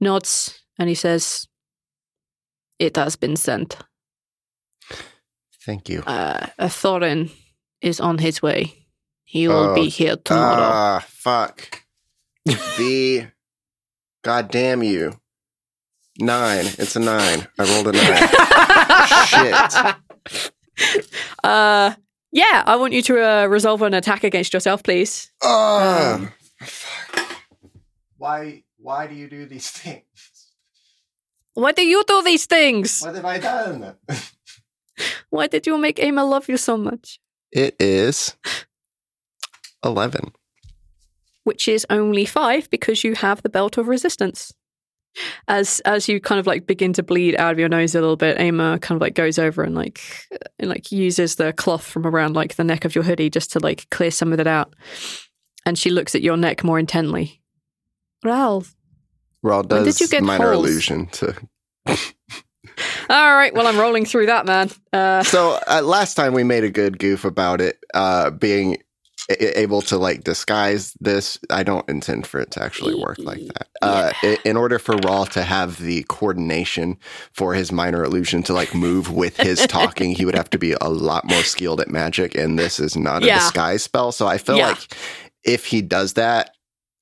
nods, and he says, It has been sent. thank you. Uh, a Thorin is on his way. He will Oh, be here tomorrow. Ah, fuck. V. God damn you. Nine. It's a nine. I rolled a nine. Shit. Uh, yeah, I want you to uh, resolve an attack against yourself, please. Ah, Um, fuck. Why? Why do you do these things? Why do you do these things? What have I done? Why did you make Emma love you so much? It is eleven. Which is only five because you have the belt of resistance. As as you kind of like begin to bleed out of your nose a little bit, Emma kind of like goes over and like uh, and like uses the cloth from around like the neck of your hoodie just to like clear some of it out. And she looks at your neck more intently. Ralph. Raw When did does you get minor holes? illusion to. All right, well I'm rolling through that, man. Uh, So uh, last time we made a good goof about it uh, being a- able to like disguise this. I don't intend for it to actually work like that. Uh, i- in order for Rhal to have the coordination for his minor illusion to like move with his talking, he would have to be a lot more skilled at magic, and this is not a Yeah. disguise spell. So I feel Yeah. like if he does that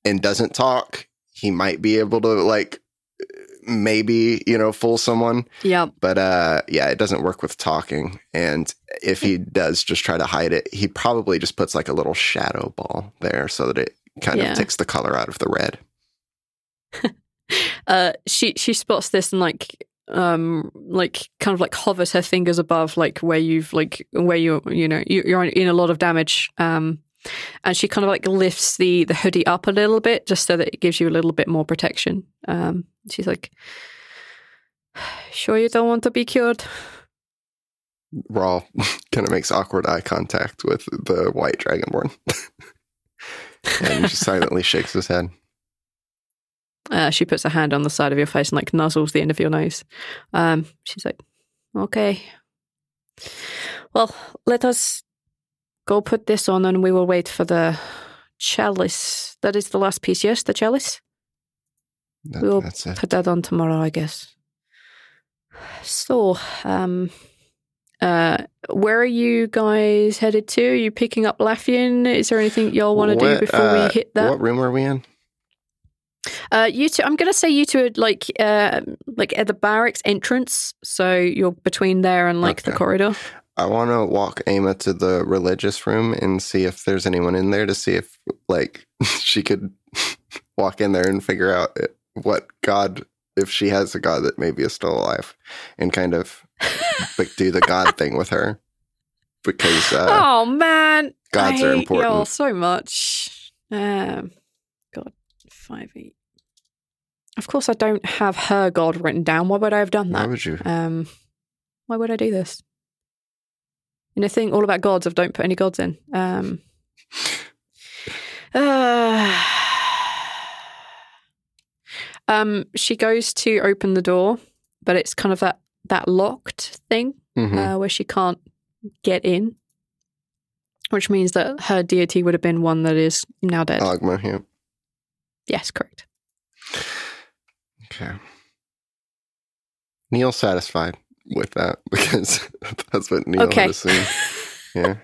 and doesn't talk, he might be able to like maybe you know fool someone, Yeah. but uh, yeah, it doesn't work with talking. And if he does just try to hide it, he probably just puts like a little shadow ball there so that it kind Yeah. of takes the color out of the red. uh she she spots this and like um like kind of like hovers her fingers above like where you've like where you're you know you, you're in a lot of damage um and she kind of like lifts the the hoodie up a little bit just so that it gives you a little bit more protection. Um she's like sure you don't want to be cured. Rhal. Kind of makes awkward eye contact with the white dragonborn, and just silently shakes his head. uh, she puts her hand on the side of your face and like nuzzles the end of your nose. Um she's like okay. Well let us go put this on and we will wait for the chalice that is the last piece yes the chalice That- we'll that's it. put that on tomorrow i guess so um uh where are you guys headed to are you picking up Laffian? is there anything y'all want to do before uh, we hit that What room are we in? uh, you two, I'm gonna say you two are like, uh, like at the barracks entrance. So you're between there and like the corridor. I want to walk Ama to the religious room and see if there's anyone in there to see if like she could walk in there and figure out what god if she has a god that maybe is still alive and kind of like do the god thing with her because uh, oh man, gods I are important. y'all so much. Um, God, five eight. Of course, I don't have her god written down. Why would I have done that? why would you Um, why would I do this? In a thing all about gods, of don't put any gods in. Um, uh, um, she goes to open the door, but it's kind of that that locked thing Mhm. uh, where she can't get in, which means that her deity would have been one that is now dead. Agma, yeah yes, correct. okay Neil's satisfied with that because that's what Neil Okay. would assume yeah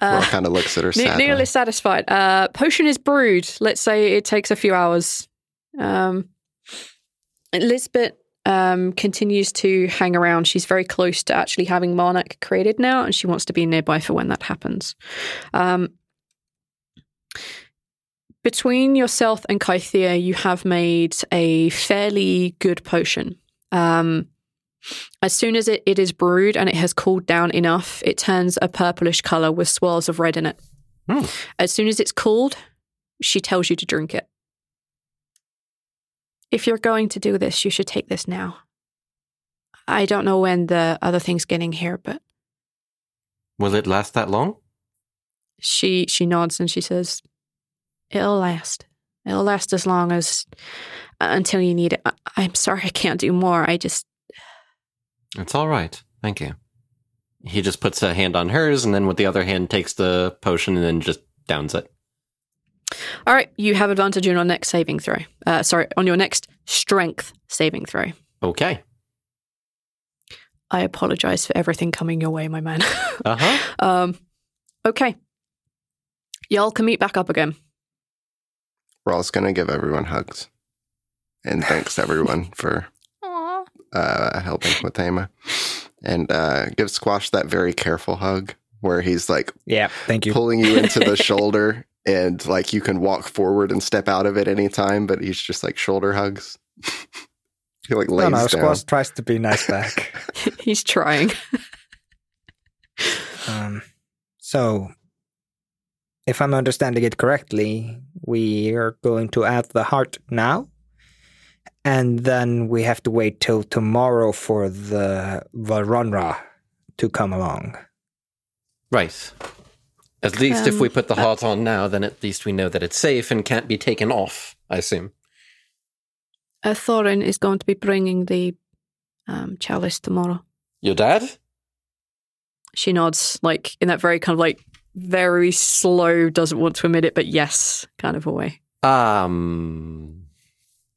Uh, kind of looks at her Ne- sadly. Neil is satisfied. Uh, potion is brewed. Let's say it takes a few hours. Um, Lisbeth um, continues to hang around. She's very close to actually having Marnak created now, and she wants to be nearby for when that happens. Um, between yourself and Kythea, you have made a fairly good potion. Um, as soon as it, it is brewed and it has cooled down enough, it turns a purplish color with swirls of red in it. Hmm. As soon as it's cooled, she tells you to drink it. If you're going to do this, you should take this now. I don't know when the other thing's getting here, but Will it last that long? she she nods and she says, "It'll last. It'll last as long as uh, until you need it." I, I'm sorry, I can't do more. I just It's all right. Thank you. He just puts a hand on hers and then with the other hand takes the potion and then just downs it. All right, you have advantage on your next saving throw. Uh, sorry, on your next strength saving throw. Okay. I apologize for everything coming your way, my man. Uh huh. um, okay. Y'all can meet back up again. Rhal's gonna give everyone hugs. And thanks everyone for Aw. Uh, helping with Ama. And uh, give Squash that very careful hug where he's like Yeah, thank you. pulling you into the shoulder and like you can walk forward and step out of it anytime, but he's just like shoulder hugs. he like No, lays no, down. Squash tries to be nice back. He's trying. Um, so, if I'm understanding it correctly, we are going to add the heart now, and then we have to wait till tomorrow for the Varunra to come along. Right. At least if we Um, put the heart on now, then at least we know that it's safe and can't be taken off, I assume. Uh, Thorin is going to be bringing the um, chalice tomorrow. Your dad? She nods, like in that very kind of like very slow, doesn't want to admit it, but yes, kind of a way. Um,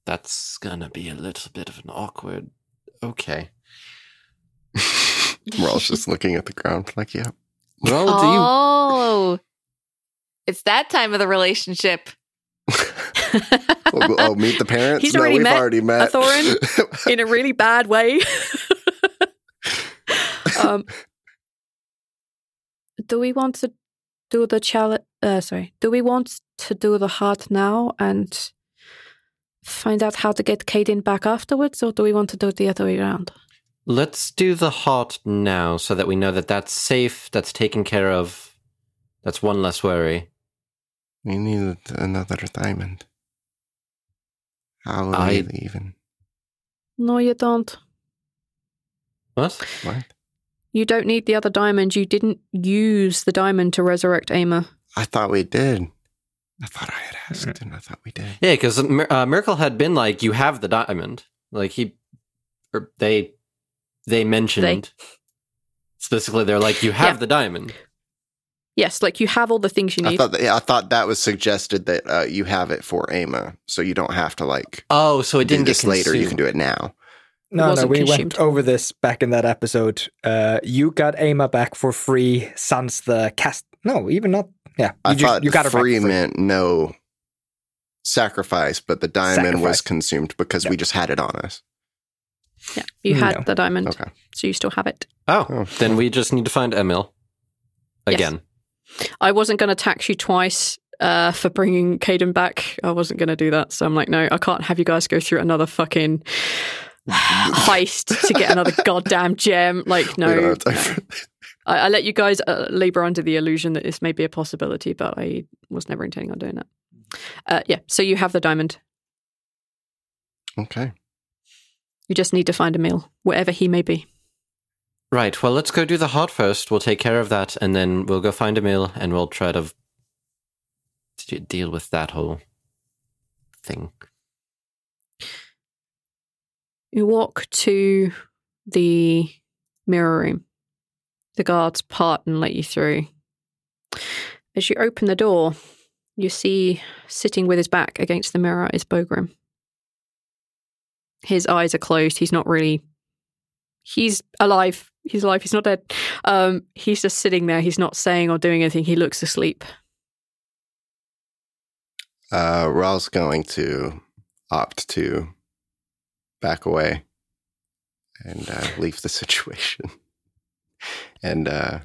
that's gonna be a little bit of an awkward. Okay. Rhal's just looking at the ground like, yeah. Well, do you oh, it's that time of the relationship. oh, oh, meet the parents. He's no, already we've met already met. Thorin in a really bad way. um, do we want to do the challenge? Uh, sorry. Do we want to do the heart now and find out how to get Caden back afterwards, or do we want to do it the other way around? Let's do the heart now so that we know that that's safe, that's taken care of. That's one less worry. we need another diamond. How will I- we even? No, you don't. What? What? You don't need the other diamond. You didn't use the diamond to resurrect Ama. I thought we did. I thought I had asked, and I thought we did. Yeah, because uh, Miracle had been like, "You have the diamond." Like he, or they, they mentioned specifically. They're like, "You have Yeah. the diamond." Yes, like you have all the things you I need. thought that, yeah, I thought that was suggested that uh, you have it for Ama, so you don't have to like Oh, so it didn't this get later. You can do it now. No, no, we consumed. went over this back in that episode. Uh, you got Ama back for free. Sans the cast. No, even not. Yeah, you, I ju- thought you got her back free free. meant no sacrifice, but the diamond was consumed because we just had it on us. Yeah, you had No. the diamond, Okay. so you still have it. Oh, Oh. then we just need to find Emil Yes. again. I wasn't going to tax you twice uh, for bringing Caden back. I wasn't going to do that. So I'm like, no, I can't have you guys go through another fucking heist to get another goddamn gem. Like, We don't no. Have time for that. I, I let you guys uh, labor under the illusion that this may be a possibility, but I was never intending on doing that. Uh, yeah, so you have the diamond. Okay. You just need to find Emil, wherever he may be. Right. Well, let's go do the heart first. We'll take care of that, and then we'll go find Emil, and we'll try to to deal with that whole thing. You walk to the mirror room. The guards part and let you through. As you open the door, you see sitting with his back against the mirror is Bogrim. His eyes are closed. He's not really. He's alive. He's alive. He's not dead. Um, he's just sitting there. He's not saying or doing anything. He looks asleep. Uh, Rhal's going to opt to back away and uh, leave the situation, and uh,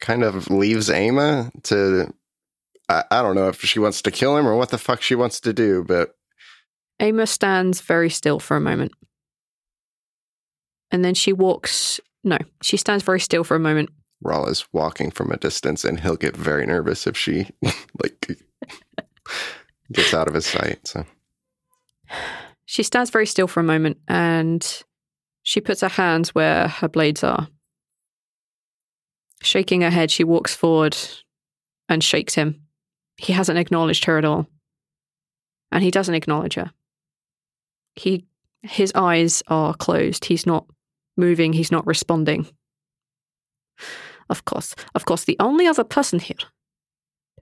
kind of leaves Ama to. I, I don't know if she wants to kill him or what the fuck she wants to do, but Ama stands very still for a moment. And then she walks. No, she stands very still for a moment. Rhal is walking from a distance, and he'll get very nervous if she like gets out of his sight. So She stands very still for a moment and she puts her hands where her blades are. Shaking her head, she walks forward and shakes him. He hasn't acknowledged her at all. And he doesn't acknowledge her. He his eyes are closed. He's not moving, he's not responding. Of course. Of course, the only other person here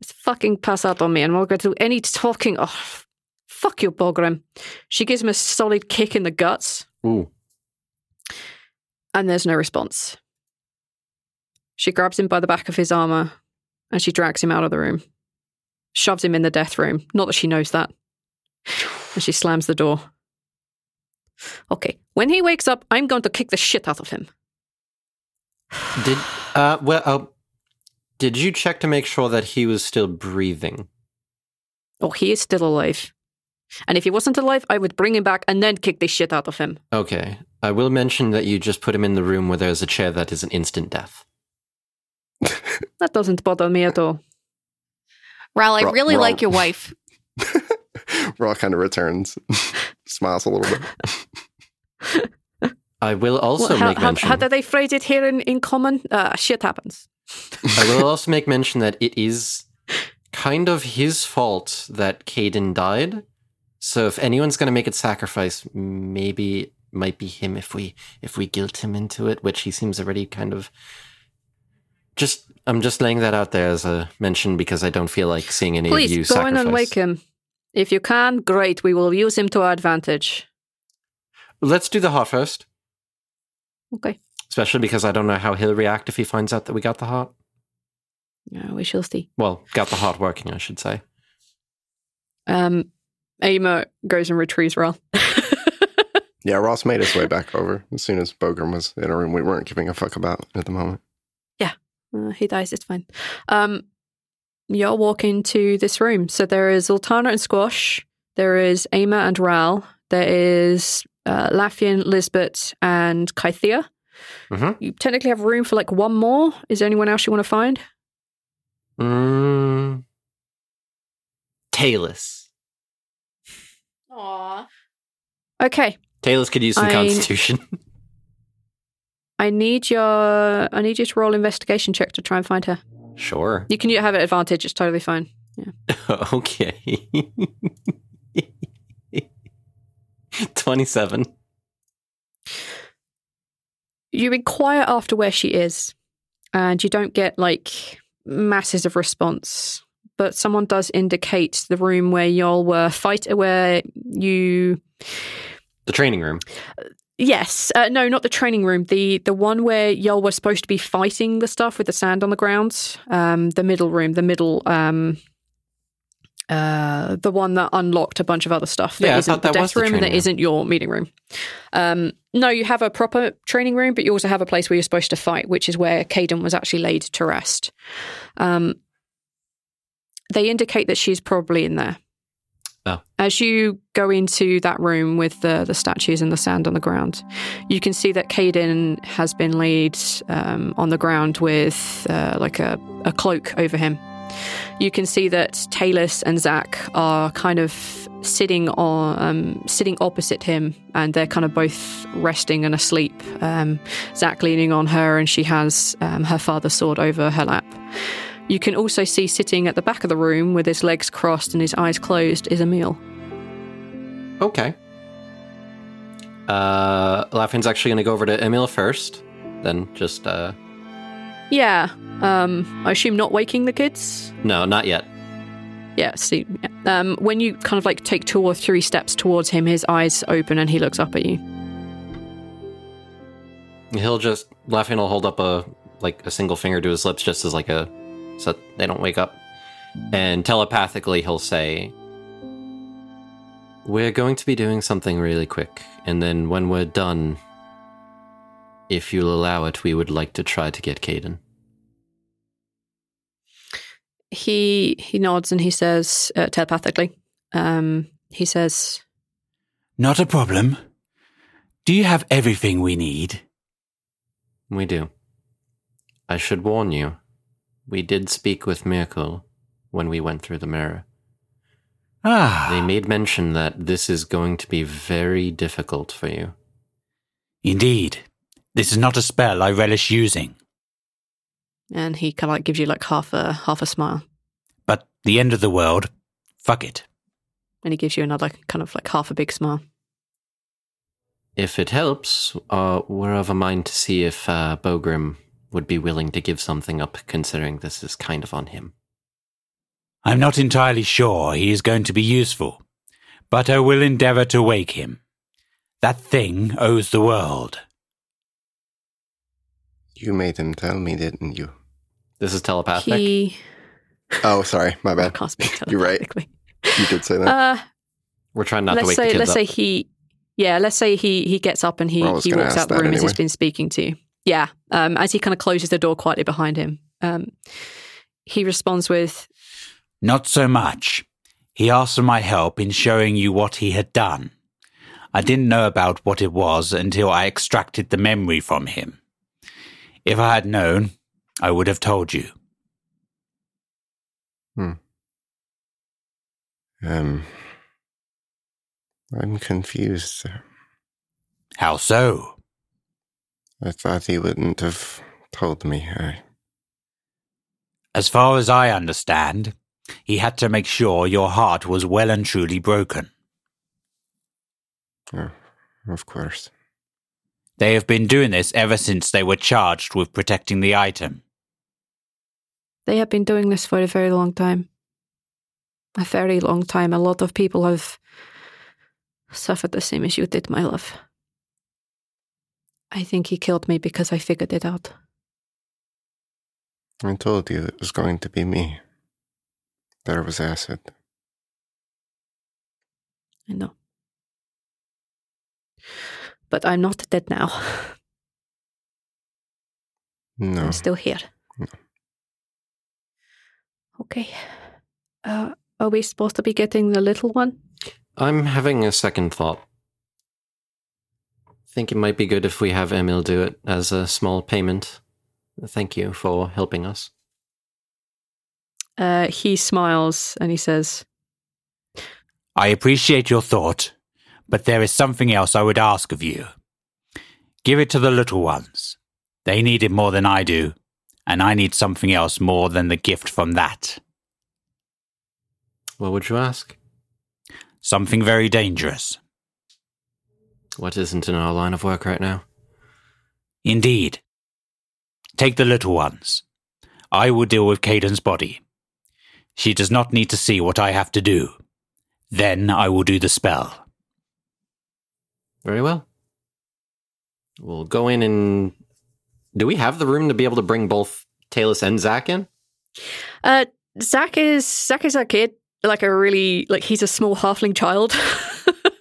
is fucking pass out on me and we'll go do any talking. Oh, fuck you, Bogrim. She gives him a solid kick in the guts, Ooh. and there's no response. She grabs him by the back of his armor and she drags him out of the room, shoves him in the death room. Not that she knows that. And she slams the door. Okay, when he wakes up, I'm going to kick the shit out of him. Did uh well uh, did you check to make sure that he was still breathing? Oh, he is still alive. And if he wasn't alive, I would bring him back and then kick the shit out of him. Okay. I will mention that you just put him in the room where there's a chair that is an instant death. That doesn't bother me at all. Rhal, I Ro- really Ro- like your wife. Rhal kind of returns, smiles a little bit. I will also Well, how, make mention how do they phrase it here in, in common? Uh, shit happens. I will also make mention that it is kind of his fault that Caden died. So if anyone's going to make it sacrifice, maybe it might be him if we if we guilt him into it, which he seems already kind of. Just I'm just laying that out there as a mention because I don't feel like seeing any of you Please go sacrifice. in and wake him. If you can, great. We will use him to our advantage. Let's do the heart first, Okay. especially because I don't know how he'll react if he finds out that we got the heart. Yeah, we shall see. Well, got the heart working, I should say. Um, Ama goes and retrieves Rhal. Yeah, Ross made his way back over as soon as Bogrim was in a room we weren't giving a fuck about at the moment. Uh, he dies, it's fine. Um, you'll walk into this room. So there is Zaltanna and Squash. There is Ama and Rhal. There is uh, Lafian, Lisbeth, and Kythea. Mhm. You technically have room for like one more. Is there anyone else you want to find? Mm. Talus. Aw. Okay. Talus could use some I- constitution. I need your I need you to roll investigation check to try and find her. sure. You can have an advantage, it's totally fine. Yeah. okay. 27. you inquire after where she is and you don't get like masses of response but someone does indicate the room where y'all were fight where you The training room. yes uh, no not the training room the the one where y'all were supposed to be fighting the stuff with the sand on the ground um the middle room the middle um uh, the one that unlocked a bunch of other stuff that Yeah, I isn't thought the that death was the that room. isn't your meeting room. Um, no, you have a proper training room, but you also have a place where you're supposed to fight, which is where Caden was actually laid to rest. Um, they indicate that she's probably in there. Oh. As you go into that room with the, the statues and the sand on the ground, you can see that Caden has been laid um, on the ground with uh, like a, a cloak over him. You can see that Talus and Zach are kind of sitting on um, sitting opposite him, and they're kind of both resting and asleep. Um, Zach leaning on her, and she has um, her father's sword over her lap. You can also see sitting at the back of the room with his legs crossed and his eyes closed is Emil. Okay. Uh, Laughin's actually going to go over to Emil first. Then just, uh, Yeah, um, I assume not waking the kids. no, not yet. Yeah, see, um, when you kind of like take two or three steps towards him, his eyes open and he looks up at you. He'll just, Laughin will hold up a, like, a single finger to his lips just as like a, so they don't wake up. And telepathically he'll say, We're going to be doing something really quick. And then when we're done, if you'll allow it, we would like to try to get Caden. He he nods and he says uh, telepathically. Um, he says, Not a problem. Do you have everything we need? We do. I should warn you, we did speak with Miracle when we went through the mirror. Ah, They made mention that this is going to be very difficult for you. indeed. This is not a spell I relish using, and he kind of like gives you like half a half a smile, but the end of the world, fuck it. and he gives you another kind of like half a big smile. If it helps, uh, we're of a mind to see if uh, Bogrim would be willing to give something up, considering this is kind of on him. I'm not entirely sure he is going to be useful, but I will endeavor to wake him. That thing owes the world. You made him tell me, didn't you? This is telepathic. He Oh, sorry, my bad. can't speak You're right. You did say that. Uh, We're trying not to let's wake say the kids let's up. say he yeah let's say he he gets up and he Well, he walks ask out the that room as he's anyway. been speaking to you yeah um as he kind of closes the door quietly behind him um he responds with Not so much. He asked for my help in showing you what he had done. I didn't know about what it was until I extracted the memory from him. If I had known, I would have told you. Hmm. Um, I'm confused. How so? I thought he wouldn't have told me. I, As far as I understand, he had to make sure your heart was well and truly broken. oh, of course. They have been doing this ever since they were charged with protecting the item. they have been doing this for a very long time a very long time a lot of people have suffered the same as you did my love i think he killed me because i figured it out I told you it was going to be me. There was acid. I know. But I'm not dead now. No. I'm still here. Okay. Uh, are we supposed to be getting the little one? I'm having a second thought. Think it might be good if we have Emil do it as a small payment. Thank you for helping us. Uh, he smiles and he says, I appreciate your thought, but there is something else I would ask of you. Give it to the little ones. They need it more than I do, and I need something else more than the gift from that. What would you ask? Something very dangerous. What isn't in our line of work right now? Indeed. Take the little ones. I will deal with Caden's body. She does not need to see what I have to do. Then I will do the spell. Very well. We'll go in and. Do we have the room to be able to bring both Talus and Zach in? uh, Zach is Zach is a kid, like a really like he's a small halfling child.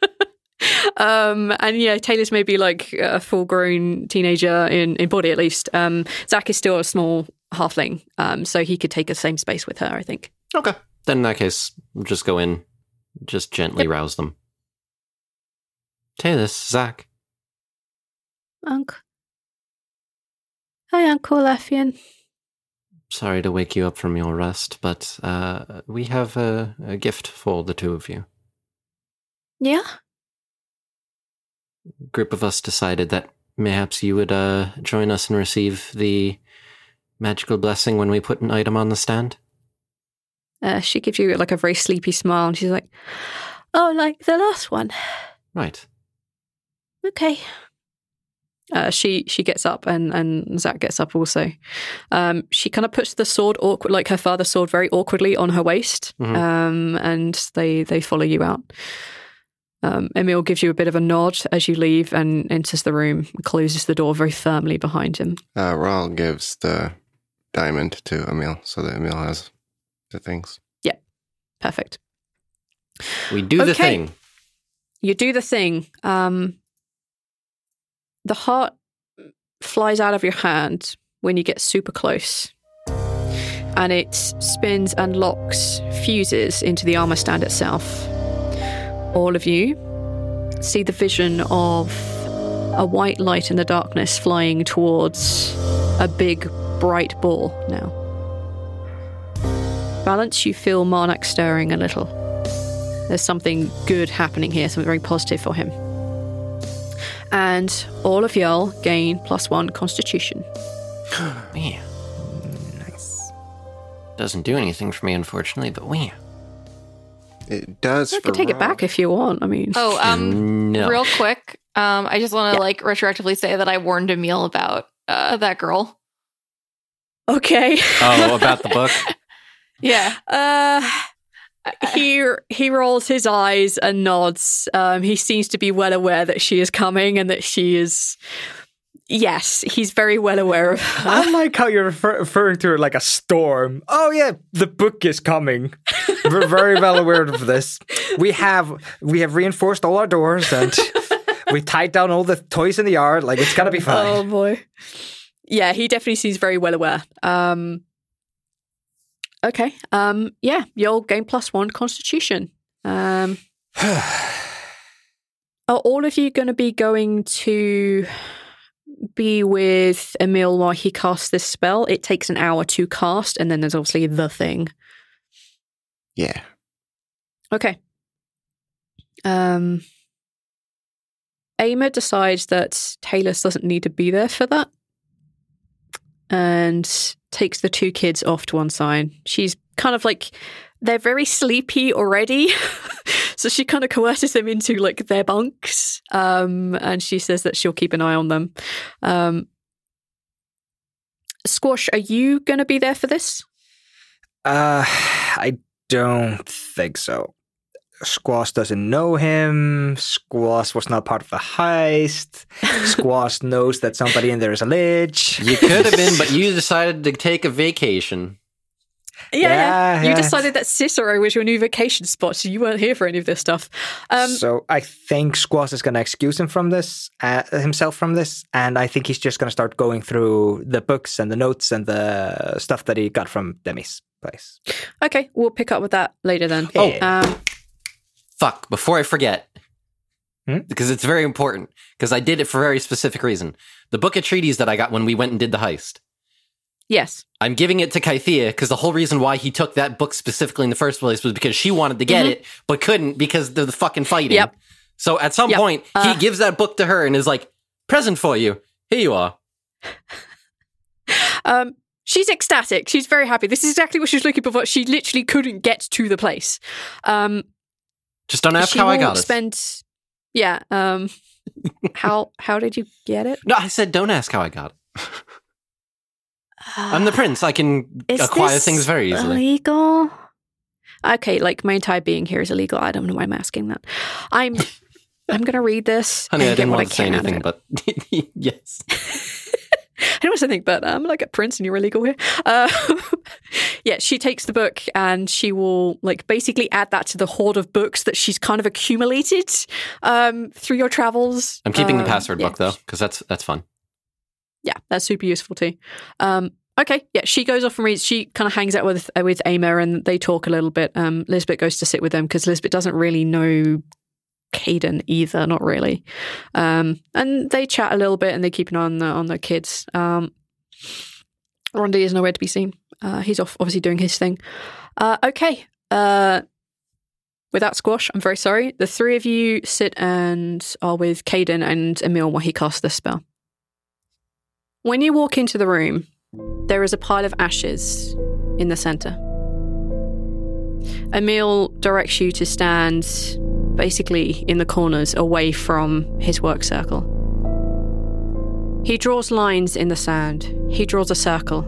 um, and yeah, Taylor's maybe like a full grown teenager in, in body at least. Um, Zach is still a small halfling, um, so he could take the same space with her, I think. Okay. Then in that case, just go in, just gently rouse them. Talus, Zach. Unc. Hi, Uncle Leffian. Sorry to wake you up from your rest, but uh, we have a, a gift for the two of you. Yeah? Group of us decided that perhaps you would uh, join us and receive the magical blessing when we put an item on the stand. Uh, she gives you like a very sleepy smile and she's like, Oh, like the last one. Right. Okay. Uh, she she gets up and and Zach gets up also. Um, she kind of puts the sword awkward, like her father's sword, very awkwardly on her waist, Mhm. um, and they they follow you out. Um, Emil gives you a bit of a nod as you leave and enters the room, closes the door very firmly behind him. Uh, Rhal gives the diamond to Emil so that Emil has the things. Yeah, perfect. We do the thing. You do the thing. Um, the heart flies out of your hand when you get super close. And it spins and locks, fuses into the armor stand itself. All of you see the vision of a white light in the darkness flying towards a big, bright ball now. Balance, you feel Marnak stirring a little. There's something good happening here, something very positive for him. And all of y'all gain plus one constitution. Man. Nice. Doesn't do anything for me, unfortunately, but we. It does. I can take it back if you want. I mean, Oh, um, no. real quick, um, I just want to like retroactively say that I warned Emil about uh, that girl. okay. Oh, about the book? Yeah. Uh, he he rolls his eyes and nods. Um, he seems to be well aware that she is coming and that she is. Yes, he's very well aware of her. I like how you're refer- referring to it like a storm. Oh yeah, the book is coming. We're very well aware of this. We have we have reinforced all our doors and we tied down all the toys in the yard. Like it's gonna be fine. Oh boy. Yeah, he definitely seems very well aware. Um Okay. Um yeah, you'll gain plus one constitution. Um Are all of you gonna be going to be with Emil while he casts this spell? It takes an hour to cast, and then there's obviously the thing. Yeah. Okay. Um Ama decides that Talus doesn't need to be there for that and takes the two kids off to one side. She's kind of like they're very sleepy already. so she kind of coerces them into like their bunks. Um and she says that she'll keep an eye on them. Um Squash, are you going to be there for this? Uh, I don't think so. Squash doesn't know him. Squash was not part of the heist. Squash knows that somebody in there is a lich. You could have been, but you decided to take a vacation. Yeah, yeah. Yeah, You yeah. decided that Cicero was your new vacation spot, so you weren't here for any of this stuff. Um, so I think Squash is going to excuse him from this, uh, himself from this, and I think he's just going to start going through the books and the notes and the stuff that he got from Demi's place. okay, we'll pick up with that later then. Oh. Um, Fuck, before I forget, Hmm? because it's very important, because I did it for a very specific reason. The book of treaties that I got when we went and did the heist, yes. I'm giving it to Kythea because the whole reason why he took that book specifically in the first place was because she wanted to get Mhm. it, but couldn't because of the fucking fighting. Yep. So at some Yep. point, Uh, he gives that book to her and is like, present for you. Here you are. Um, she's ecstatic. She's very happy. This is exactly what she was looking for. She literally couldn't get to the place. Um, Just don't ask how I got it. spend. Yeah. Um, how how did you get it? no, I said don't ask how I got it. I'm the prince. I can Is acquire things very easily. Illegal. Okay, like my entire being here is illegal. I don't know why I'm asking that. I'm I'm gonna read this. Honey, I didn't want to say can out of anything, but yes. I don't want to think, but I'm like a prince and you're illegal here. Uh, yeah, she takes the book and she will like basically add that to the hoard of books that she's kind of accumulated um, through your travels. I'm keeping the Um, password yeah. book though, because that's that's fun. Yeah, that's super useful too. Um, okay, yeah, she goes off and reads. She kind of hangs out with with Ama and they talk a little bit. Um, Lisbeth goes to sit with them because Lisbeth doesn't really know Caden either, not really. Um, and they chat a little bit and they keep an eye on the on their kids. Um, Rondi is nowhere to be seen. Uh, he's off, obviously doing his thing. Uh, okay. Uh, without squash, I'm very sorry. The three of you sit and are with Caden and Emil while he casts this spell. When you walk into the room, there is a pile of ashes in the center. Emil directs you to stand basically in the corners away from his work circle. He draws lines in the sand. He draws a circle.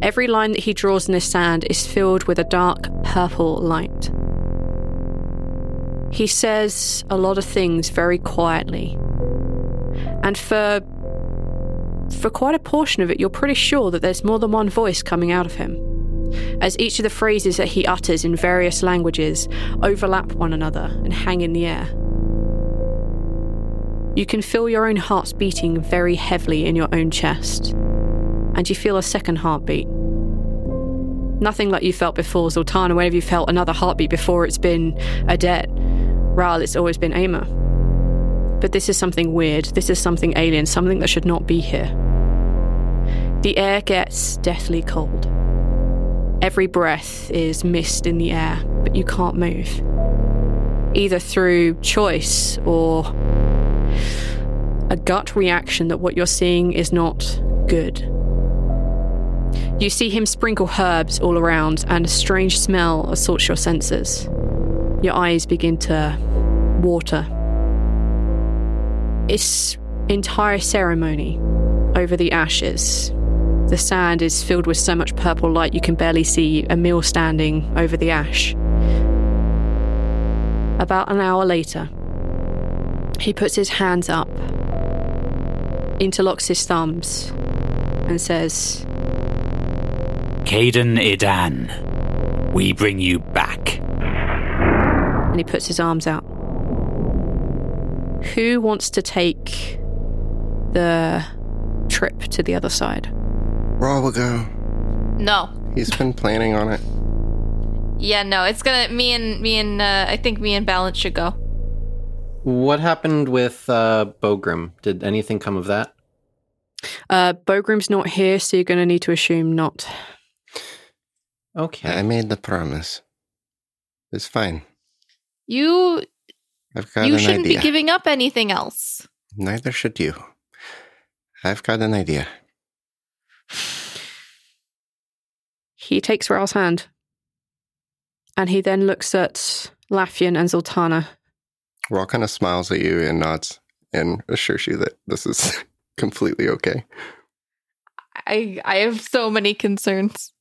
Every line that he draws in the sand is filled with a dark purple light. He says a lot of things very quietly. And for for quite a portion of it, you're pretty sure that there's more than one voice coming out of him, as each of the phrases that he utters in various languages overlap one another and hang in the air. You can feel your own hearts beating very heavily in your own chest, and you feel a second heartbeat. Nothing like you felt before, Zaltanna, whenever you felt another heartbeat before, it's been Adet. Rhal, it's always been Ama. But this is something weird. This is something alien, something that should not be here. The air gets deathly cold. Every breath is mist in the air, but you can't move. Either through choice or a gut reaction that what you're seeing is not good. You see him sprinkle herbs all around, and a strange smell assaults your senses. Your eyes begin to water. It's entire ceremony over the ashes. The sand is filled with so much purple light you can barely see Emil standing over the ash. About an hour later, he puts his hands up, interlocks his thumbs, and says, Caden Idan, we bring you back. and he puts his arms out. Who wants to take the trip to the other side? Rhal will go. No. He's been planning on it. Yeah, no. It's gonna me and me and uh, I think me and Balance should go. What happened with uh, Bogrim? Did anything come of that? Uh, Bogrim's not here, so you're going to need to assume not. Okay. I made the promise. It's fine. You I've got you an shouldn't idea. be giving up anything else. Neither should you. I've got an idea. He takes Rhal's hand, and he then looks at Laffian and Zaltanna. Rhal kind of smiles at you and nods and assures you that this is completely okay. I I have so many concerns.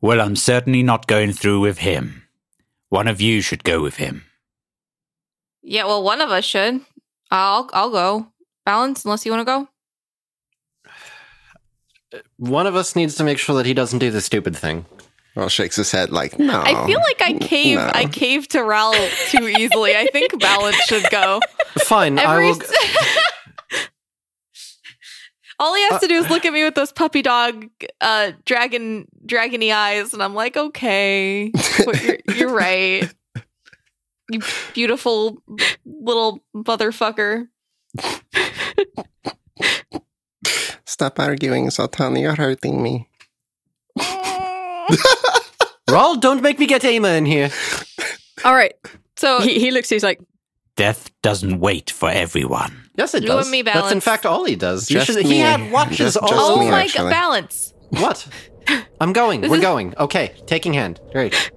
Well, I'm certainly not going through with him. One of you should go with him. Yeah, well, one of us should. I'll I'll go. Balance, unless you want to go. One of us needs to make sure that he doesn't do the stupid thing. Well, shakes his head like, no. I feel like I cave. no. I cave to Rhal too easily. I think balance should go. Fine, I will. s- All he has to do is look at me with those puppy dog, uh, dragon, dragony eyes, and I'm like, okay, you're, you're right. You beautiful little motherfucker. Stop arguing, Zaltanna. You're hurting me. Rhal, don't make me get Ama in here. All right. So He, he looks, he's like, Death doesn't wait for everyone. Yes, it You does. and me, That's in Balance. fact all he does. You Just should- me. he had watches Just- all just oh me, my actually. god, balance. What? I'm going. This We're is- going. Okay, taking hand. Great.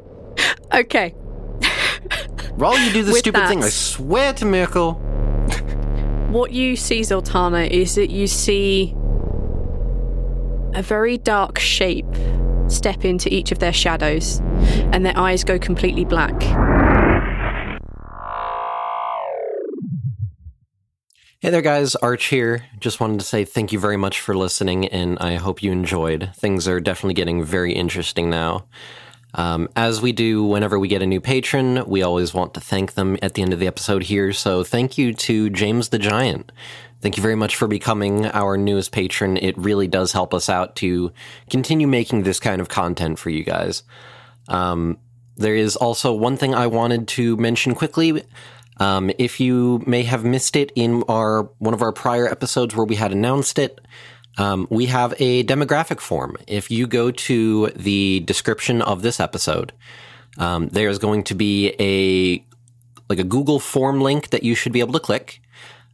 okay. Rhal, you do the With stupid thing. I swear to Miracle. What you see, Zaltanna, is that you see a very dark shape step into each of their shadows, and their eyes go completely black. Hey there, guys. Arch here. Just wanted to say thank you very much for listening, and I hope you enjoyed. Things are definitely getting very interesting now. Um, as we do whenever we get a new patron, we always want to thank them at the end of the episode here. So thank you to James the Giant. Thank you very much for becoming our newest patron. It really does help us out to continue making this kind of content for you guys. Um, there is also one thing I wanted to mention quickly. Um, if you may have missed it in our one of our prior episodes where we had announced it, um, we have a demographic form. If you go to the description of this episode, um, there's going to be a like a Google form link that you should be able to click.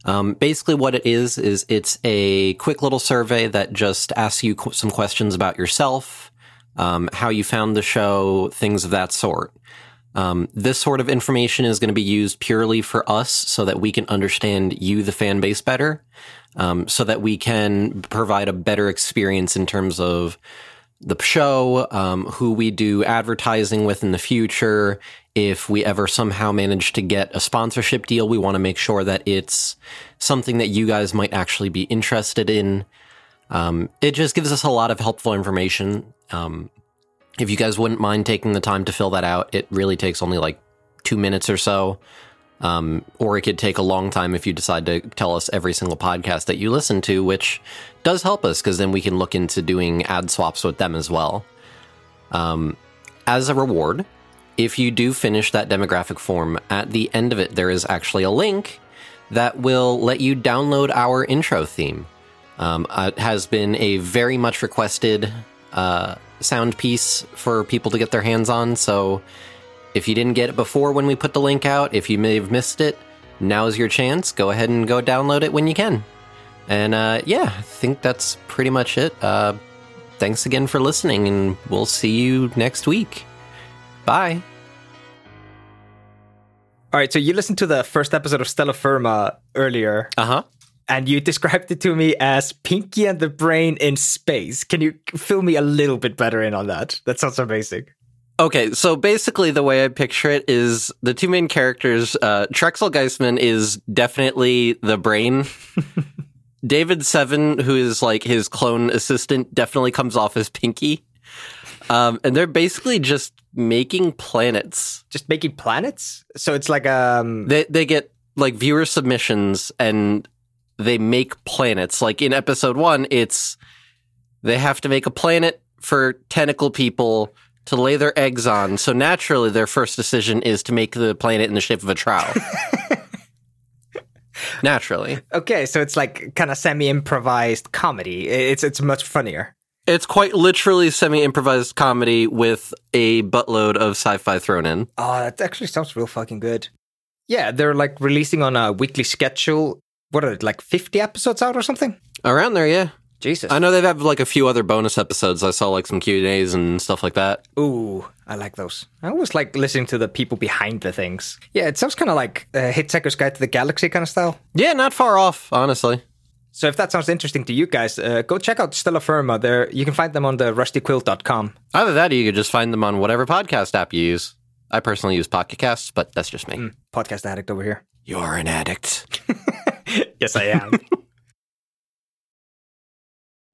Um, basically, what it is is it's a quick little survey that just asks you qu- some questions about yourself, um, how you found the show, things of that sort. Um, this sort of information is going to be used purely for us so that we can understand you, the fan base, better, um, so that we can provide a better experience in terms of the show, um, who we do advertising with in the future. If we ever somehow manage to get a sponsorship deal, we want to make sure that it's something that you guys might actually be interested in. Um, it just gives us a lot of helpful information. Um, if you guys wouldn't mind taking the time to fill that out, it really takes only like two minutes or so. Um, or it could take a long time if you decide to tell us every single podcast that you listen to, which does help us because then we can look into doing ad swaps with them as well. Um, as a reward, if you do finish that demographic form, at the end of it, there is actually a link that will let you download our intro theme. Um, uh, it has been a very much requested uh, sound piece for people to get their hands on. So if you didn't get it before when we put the link out, if you may have missed it, now's your chance. Go ahead and go download it when you can. And uh, yeah, I think that's pretty much it. Uh, thanks again for listening, and we'll see you next week. Bye. All right, so you listened to the first episode of Stellar Firma earlier, Uh huh. and you described it to me as Pinky and the Brain in space. Can you fill me a little bit better in on that? That sounds amazing. Okay, so basically, the way I picture it is the two main characters. Uh, Trexel Geistman is definitely the brain. David Seven, who is like his clone assistant, definitely comes off as Pinky. Um, and they're basically just making planets. Just making planets. So it's like um. They they get like viewer submissions and they make planets. Like in episode one, it's they have to make a planet for tentacle people to lay their eggs on. So naturally, their first decision is to make the planet in the shape of a trowel. naturally, Okay, so it's like kind of semi-improvised comedy. It's it's much funnier. it's quite literally semi-improvised comedy with a buttload of sci-fi thrown in. Oh, that actually sounds real fucking good. Yeah, they're like releasing on a weekly schedule. What are it, like 50 episodes out or something? Around there, yeah. Jesus. I know they've had like a few other bonus episodes. I saw like some Q and A's and stuff like that. Ooh, I like those. I always like listening to the people behind the things. Yeah, it sounds kind of like uh, Hitchhiker's Guide to the Galaxy kind of style. Yeah, not far off, honestly. So if that sounds interesting to you guys, uh, go check out Stellar Firma. There, you can find them on the rustyquill.com. Either that, or you could just find them on whatever podcast app you use. I personally use Pocket Casts, but that's just me. Mm, podcast addict over here. You're an addict. yes, I am.